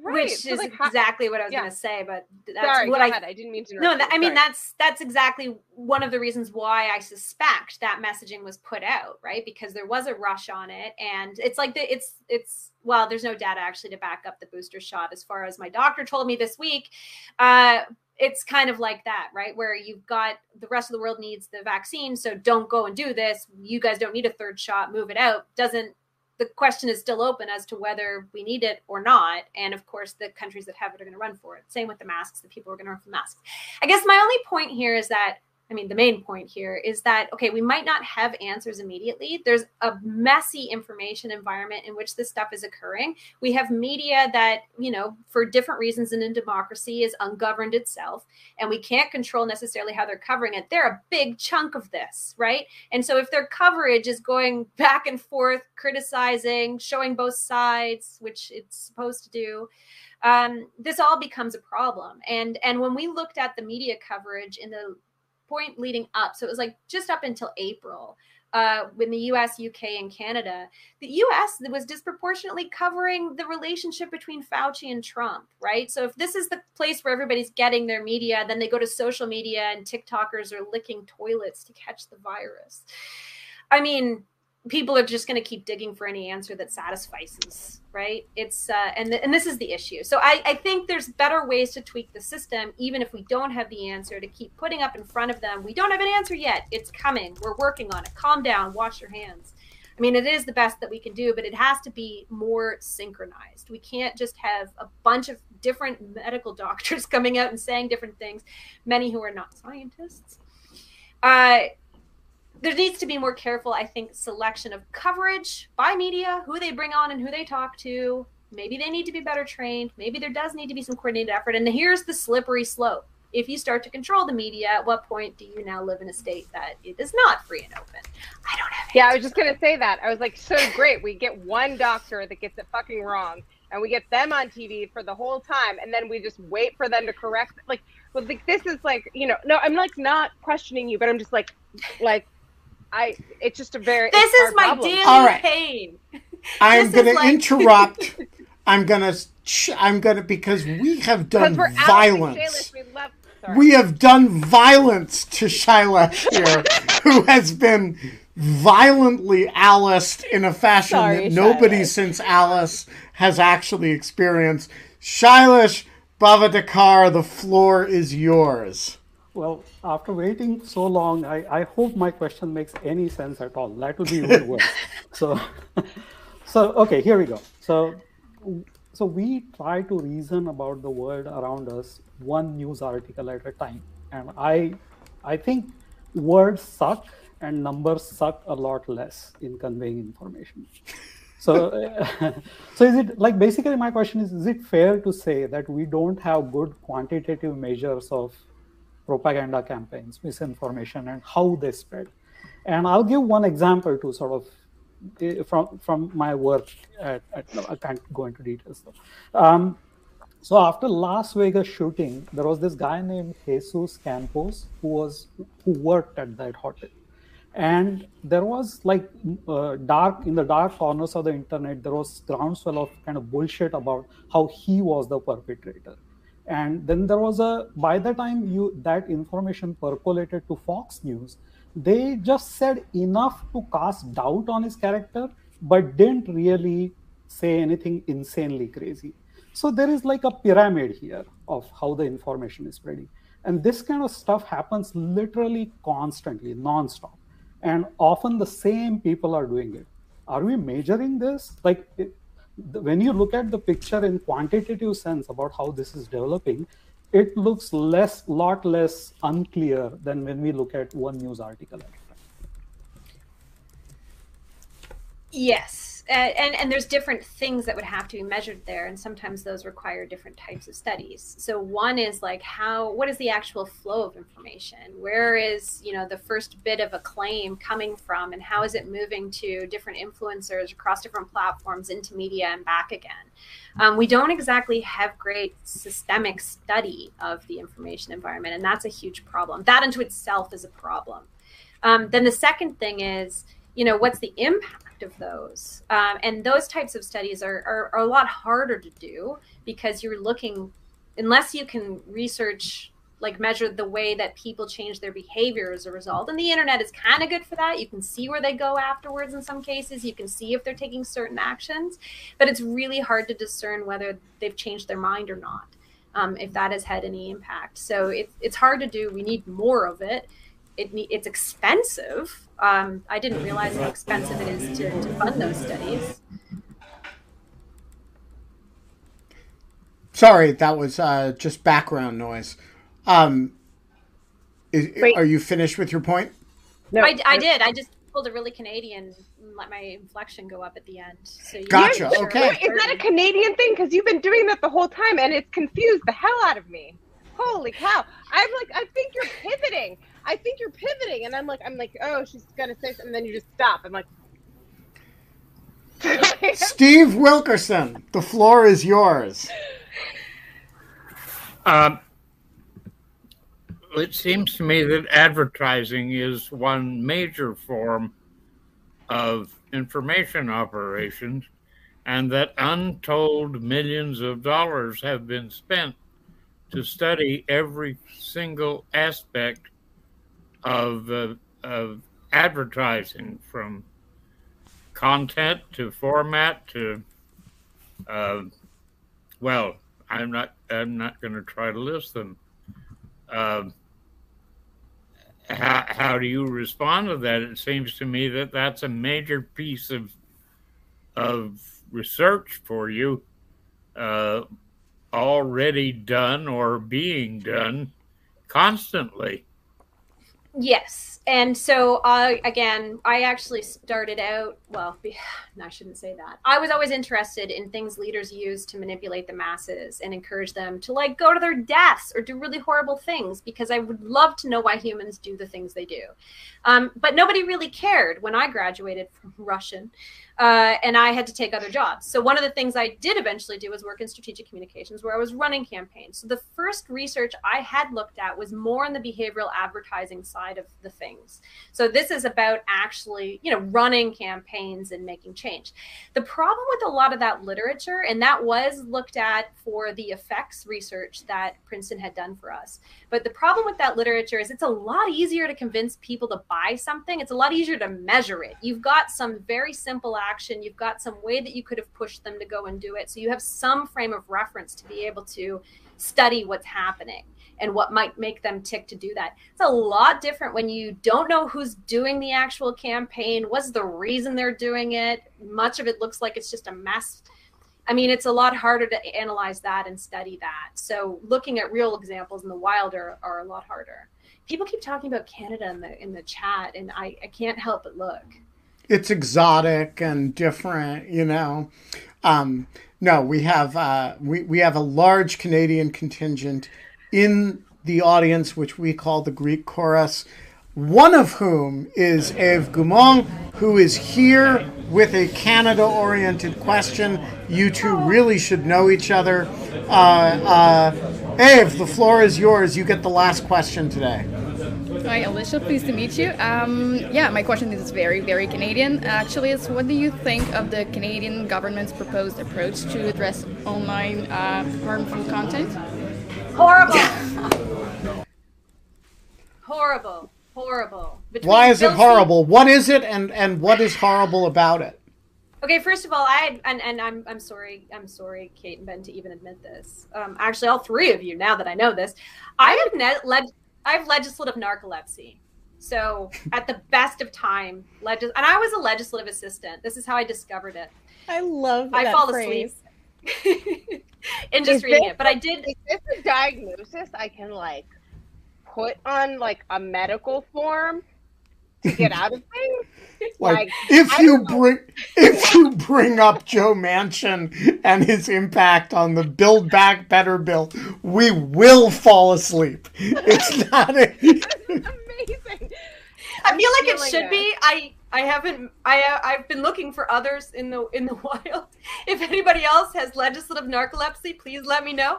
Right. Which so is like, exactly what I was yeah. going to say, but that's Sorry, what I. Ahead. I didn't mean to. No, that, I mean that's that's exactly one of the reasons why I suspect that messaging was put out, right? Because there was a rush on it, and it's like the it's it's well, there's no data actually to back up the booster shot. As far as my doctor told me this week, uh, it's kind of like that, right? Where you've got the rest of the world needs the vaccine, so don't go and do this. You guys don't need a third shot. Move it out. Doesn't the question is still open as to whether we need it or not. And of course, the countries that have it are going to run for it. Same with the masks, the people are going to run for masks. I guess my only point here is that I mean, the main point here is that, okay, we might not have answers immediately. There's a messy information environment in which this stuff is occurring. We have media that, you know, for different reasons in a democracy is ungoverned itself, and we can't control necessarily how they're covering it. They're a big chunk of this, right? And so if their coverage is going [laughs] back and forth, criticizing, showing both sides, which it's supposed to do, um, this all becomes a problem. And and when we looked at the media coverage in the point leading up, so it was like just up until April, uh, in the US, UK, and Canada, the US was disproportionately covering the relationship between Fauci and Trump, right? So if this is the place where everybody's getting their media, then they go to social media and TikTokers are licking toilets to catch the virus. I mean, people are just going to keep digging for any answer that satisfies us right? It's uh, and th- and this is the issue. So I, I think there's better ways to tweak the system even if we don't have the answer to keep putting up in front of them. We don't have an answer yet. It's coming. We're working on it. Calm down. Wash your hands. I mean it is the best that we can do but it has to be more synchronized. We can't just have a bunch of different medical [laughs] doctors coming out and saying different things. Many who are not scientists. Uh, there needs to be more careful, I think, selection of coverage by media, who they bring on and who they talk to. Maybe they need to be better trained. Maybe there does need to be some coordinated effort. And here's the slippery slope. If you start to control the media, at what point do you now live in a state that it is not free and open? I don't have. Yeah, I was just gonna say that. I was like, so great. We get one doctor that gets it fucking wrong, and we get them on TV for the whole time, and then we just wait for them to correct. Like, well, like this is like, you know, no, I'm like not questioning you, but I'm just like, like I it's just a very this is my problem. daily All right. pain. [laughs] I'm going is to like- interrupt. [laughs] I'm going to. I'm going to because we have done we're violence. We love. We have done violence to Shailesh here, [laughs] who has been violently Aliced in a fashion Sorry, that nobody Shailesh. since Alice has actually experienced. Shailesh Bavadakar, the floor is yours. Well, after waiting so long, I, I hope my question makes any sense at all. That would be even [laughs] worse. So, so okay, here we go. So, so we try to reason about the world around us, one news article at a time, and I, I think words suck and numbers suck a lot less in conveying information. So, [laughs] so is it like basically my question is: Is it fair to say that we don't have good quantitative measures of propaganda campaigns, misinformation, and how they spread. And I'll give one example to sort of eh, from from my work. At, at, I can't go into details though. Um, so after Las Vegas shooting, there was this guy named Jesus Campos who was who worked at that hotel, and there was like uh, dark in the dark corners of the internet. There was groundswell of kind of bullshit about how he was the perpetrator and then there was a by the time you that information percolated to fox news they just said enough to cast doubt on his character but didn't really say anything insanely crazy. So there is like a pyramid here of how the information is spreading. And this kind of stuff happens literally constantly non-stop. And often the same people are doing it. Are we measuring this? Like the- when you look at the picture in quantitative sense about how this is developing it looks less lot less unclear than when we look at one news article. Yes, and and there's different things that would have to be measured there, and sometimes those require different types of studies. So one is like how what is the actual flow of information? Where is you know the first bit of a claim coming from, and how is it moving to different influencers across different platforms into media and back again? Um, we don't exactly have great systemic study of the information environment, and that's a huge problem. That into itself is a problem. Um, then the second thing is, you know, what's the impact of those? Um, and those types of studies are, are, are a lot harder to do because you're looking, unless you can research, like measure the way that people change their behavior as a result. And the internet is kind of good for that. You can see where they go afterwards in some cases. You can see if they're taking certain actions, but it's really hard to discern whether they've changed their mind or not. Um, if that has had any impact. So it, it's hard to do. We need more of it it, it's expensive. Um, I didn't realize how expensive it is to, to fund those studies. Sorry, that was uh, just background noise. Um, is, are you finished with your point? No, I, I did. I just pulled a really Canadian, and let my inflection go up at the end. So you Gotcha, sure okay. Wait, is that a Canadian thing? Because you've been doing that the whole time, and it's confused the hell out of me. Holy cow! I'm like, I think you're pivoting. I think you're pivoting, and I'm like, I'm like, oh, she's gonna say something, and then you just stop. I'm like, [laughs] Steve Wilkerson, the floor is yours. Um, it seems to me that advertising is one major form of information operations and that untold millions of dollars have been spent to study every single aspect of, uh, of advertising from content to format to uh, well i'm not i'm not going to try to list them uh, how, how do you respond to that it seems to me that that's a major piece of of research for you uh, already done or being done constantly. Yes. And so, uh, again, I actually started out, well, [laughs] I shouldn't say that. I was always interested in things leaders use to manipulate the masses and encourage them to like go to their deaths or do really horrible things because I would love to know why humans do the things they do. Um, but nobody really cared when I graduated from Russian uh, and I had to take other jobs. So one of the things I did eventually do was work in strategic communications, where I was running campaigns. So the first research I had looked at was more on the behavioral advertising side of the things. So this is about actually, you know, running campaigns and making change. The problem with a lot of that literature, and that was looked at for the effects research that Princeton had done for us. But the problem with that literature is it's a lot easier to convince people to buy something. It's a lot easier to measure it. You've got some very simple action, you've got some way that you could have pushed them to go and do it. So you have some frame of reference to be able to study what's happening and what might make them tick to do that. It's a lot different when you don't know who's doing the actual campaign, what's the reason they're doing it. Much of it looks like it's just a mess. I mean, it's a lot harder to analyze that and study that. So looking at real examples in the wild are, are a lot harder. People keep talking about Canada in the in the chat, and I, I can't help but look it's exotic and different, you know. Um, no, we have uh, we we have a large Canadian contingent in the audience, which we call the Greek chorus. One of whom is Eve Gaumond, who is here with a Canada-oriented question. You two really should know each other. Uh, uh, Eve, the floor is yours. You get the last question today. Hi, Alicia. Pleased to meet you. Um, yeah, my question is very, very Canadian. Actually, is what do you think of the Canadian government's proposed approach to address online uh, harmful content? Horrible. [laughs] horrible. Horrible. Between Why is it horrible? What is it, and and what is horrible about it? Okay, first of all, I and, and I'm I'm sorry, I'm sorry, Kate and Ben, to even admit this. Um, actually, all three of you, now that I know this, I have ne- led I have legislative narcolepsy. So [laughs] at the best of time, legis- and I was a legislative assistant. This is how I discovered it. I love. I fall phrase. [laughs] asleep in just reading it, but I did. Is this a diagnosis I can like put on like a medical form to get out of things? [laughs] Like, like if you bring if you bring up Joe Manchin and his impact on the Build Back Better bill, we will fall asleep. It's not a... [laughs] amazing. I feel like it should it. be. I I haven't. I I've been looking for others in the in the [laughs] wild. If anybody else has legislative narcolepsy, please let me know.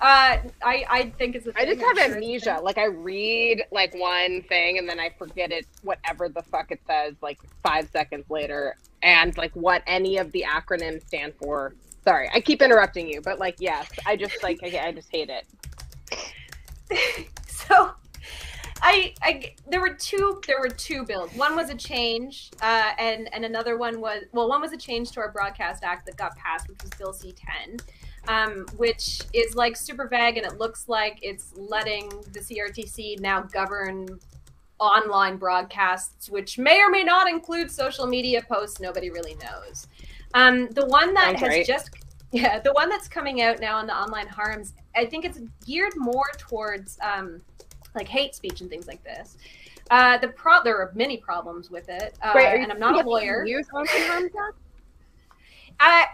Uh, I I think it's. I just have amnesia. Like I read like one thing and then I forget it, whatever the fuck it says, like five seconds later, and like what any of the acronyms stand for. Sorry, I keep interrupting you, but like yes, I just like I, I just hate it. [laughs] so I, I there were two there were two bills. One was a change, uh, and and another one was well, one was a change to our Broadcast Act that got passed, which was Bill C10, um, which is like super vague, and it looks like it's letting the CRTC now govern online broadcasts, which may or may not include social media posts. Nobody really knows. Um, the one that Sounds has right. just yeah, the one that's coming out now on the online harms, I think it's geared more towards. Um, like hate speech and things like this. Uh, the pro there are many problems with it, uh, Wait, and I'm not a lawyer. I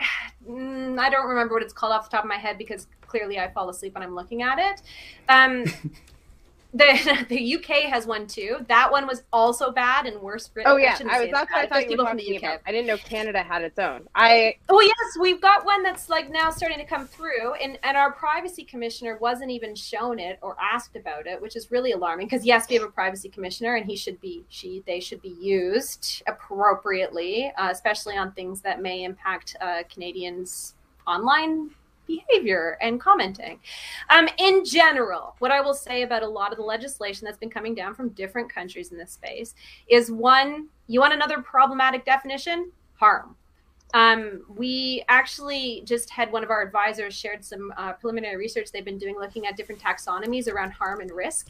mm, I don't remember what it's called off the top of my head because clearly I fall asleep when I'm looking at it. Um, [laughs] the [laughs] the UK has one too. That one was also bad and worse. Oh yeah, shouldn't I was. That's what I thought you people were from talking the UK. about. I didn't know Canada had its own. I Oh yes, we've got one that's like now starting to come through, and and our privacy commissioner wasn't even shown it or asked about it, which is really alarming. Because yes, we have a privacy commissioner, and he should be she they should be used appropriately, uh, especially on things that may impact uh, Canadians' online behavior and commenting. Um, in general, what I will say about a lot of the legislation that's been coming down from different countries in this space is one, you want another problematic definition? Harm. Um, we actually just had one of our advisors shared some uh, preliminary research they've been doing looking at different taxonomies around harm and risk.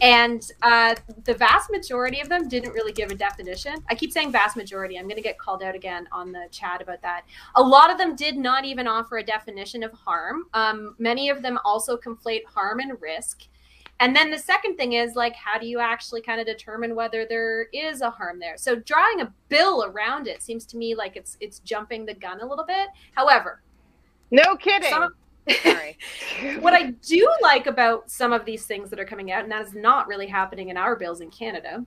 And uh, the vast majority of them didn't really give a definition. I keep saying vast majority. I'm going to get called out again on the chat about that. A lot of them did not even offer a definition of harm. Um, many of them also conflate harm and risk. And then the second thing is like, how do you actually kind of determine whether there is a harm there? So drawing a bill around it seems to me like it's it's jumping the gun a little bit. However, no kidding. some, Sorry. [laughs] what I do like about some of these things that are coming out, and that is not really happening in our bills in Canada,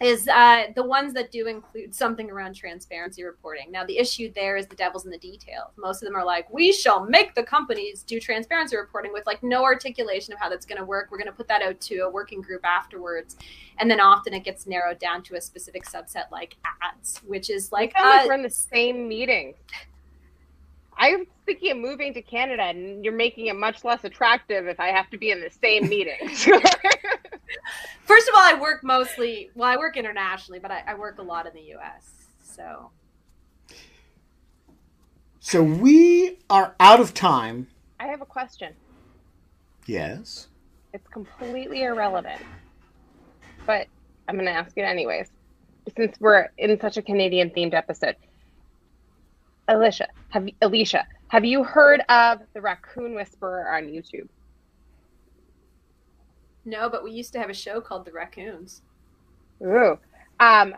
is uh, the ones that do include something around transparency reporting. Now, the issue there is the devil's in the details. Most of them are like, we shall make the companies do transparency reporting with like no articulation of how that's going to work. We're going to put that out to a working group afterwards. And then often it gets narrowed down to a specific subset like ads, which is like, sound like uh, we're in the same meeting. I'm thinking of moving to Canada, and you're making it much less attractive if I have to be in the same meeting. [laughs] [laughs] First of all, I work mostly, well, I work internationally, but I, I work a lot in the US. So, So we are out of time. I have a question. Yes. It's completely irrelevant, but I'm going to ask it anyways, since we're in such a Canadian themed episode. Alicia, have Alicia, have you heard of the Raccoon Whisperer on YouTube? No, but we used to have a show called The Raccoons. Ooh. Um.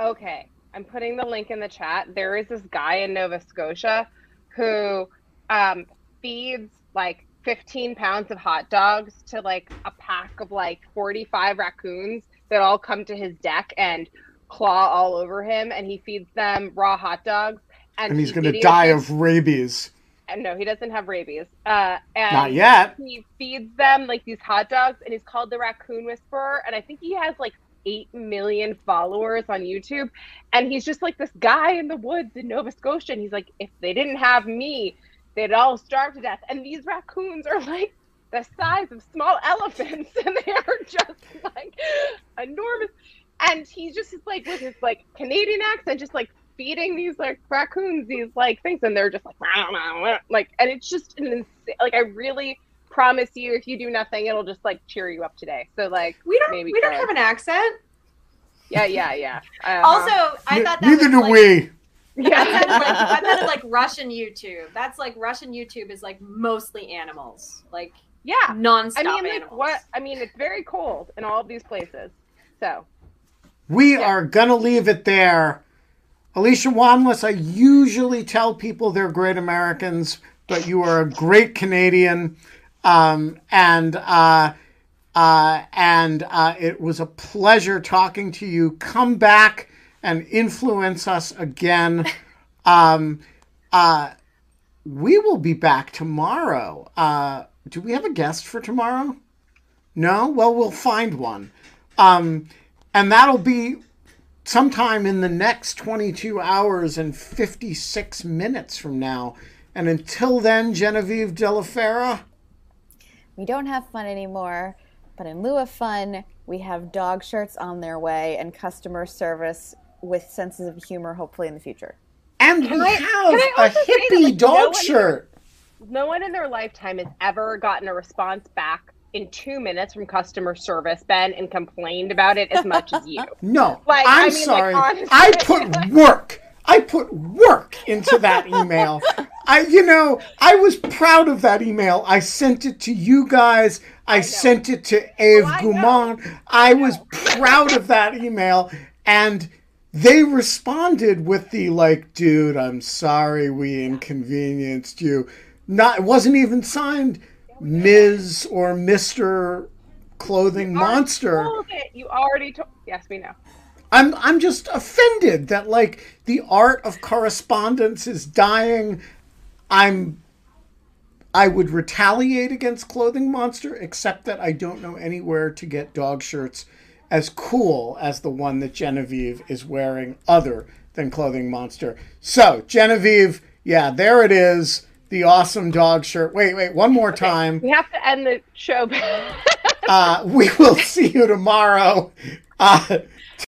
Okay, I'm putting the link in the chat. There is this guy in Nova Scotia who um, feeds like 15 pounds of hot dogs to like a pack of like 45 raccoons that all come to his deck and claw all over him, and he feeds them raw hot dogs. And, And he's going to die of rabies. And no, he doesn't have rabies. Uh, and Not yet. He feeds them like these hot dogs, and he's called the Raccoon Whisperer. And I think he has like eight million followers on YouTube. And he's just like this guy in the woods in Nova Scotia. And he's like, if they didn't have me, they'd all starve to death. And these raccoons are like the size of small [laughs] elephants, and they are just like enormous. And he's just is like with his like Canadian accent, just like feeding these like raccoons these like things, and they're just like "Meow, meow, meow," like, and it's just an insane. Like I really promise you, if you do nothing, it'll just like cheer you up today. So like We don't, maybe we don't have an accent. yeah, yeah, yeah. [laughs] Uh-huh. Also, I thought that Neither was do like, we. That sounded like, yeah. that sounded like Russian YouTube. That's like Russian YouTube is like mostly animals, like yeah. nonstop I mean, like animals. what? I mean, it's very cold in all of these places. So We are going to leave it there. Alicia Wanless, I usually tell people they're great Americans, but you are a great Canadian. Um, and uh, uh, and uh, it was a pleasure talking to you. Come back and influence us again. [laughs] Um, uh, we will be back tomorrow. Uh, do we have a guest for tomorrow? No? Well, we'll find one. Um, and that'll be sometime in the next 22 hours and 56 minutes from now. And until then, Genevieve DellaFera, We don't have fun anymore, but in lieu of fun, we have dog shirts on their way and customer service with senses of humor, hopefully in the future. and Can we I- have a I a also say that, hippie like, dog no one- shirt. no one in their lifetime has ever gotten a response back in two minutes from customer service, Ben, and complained about it as much as you. [laughs] No, Like, I I'm mean, like, sorry. honestly. I put work. I put work into that email. I, you know, I was proud of that email. I sent it to you guys. I, sent it to Eve I know. Gaumond. I was proud of that email, and they responded with the like, "Dude, I'm sorry we inconvenienced you." Not, it wasn't even signed Ms. or Mister clothing monster. You already told. Yes, we know. I'm I'm just offended that like the art of correspondence is dying. I'm I would retaliate against Clothing Monster, except that I don't know anywhere to get dog shirts as cool as the one that Genevieve is wearing, other than Clothing Monster. So, Genevieve, yeah, there it is. The awesome dog shirt. Wait, wait, one more time. We have to end the show. [laughs] Uh, we will see you tomorrow. Uh,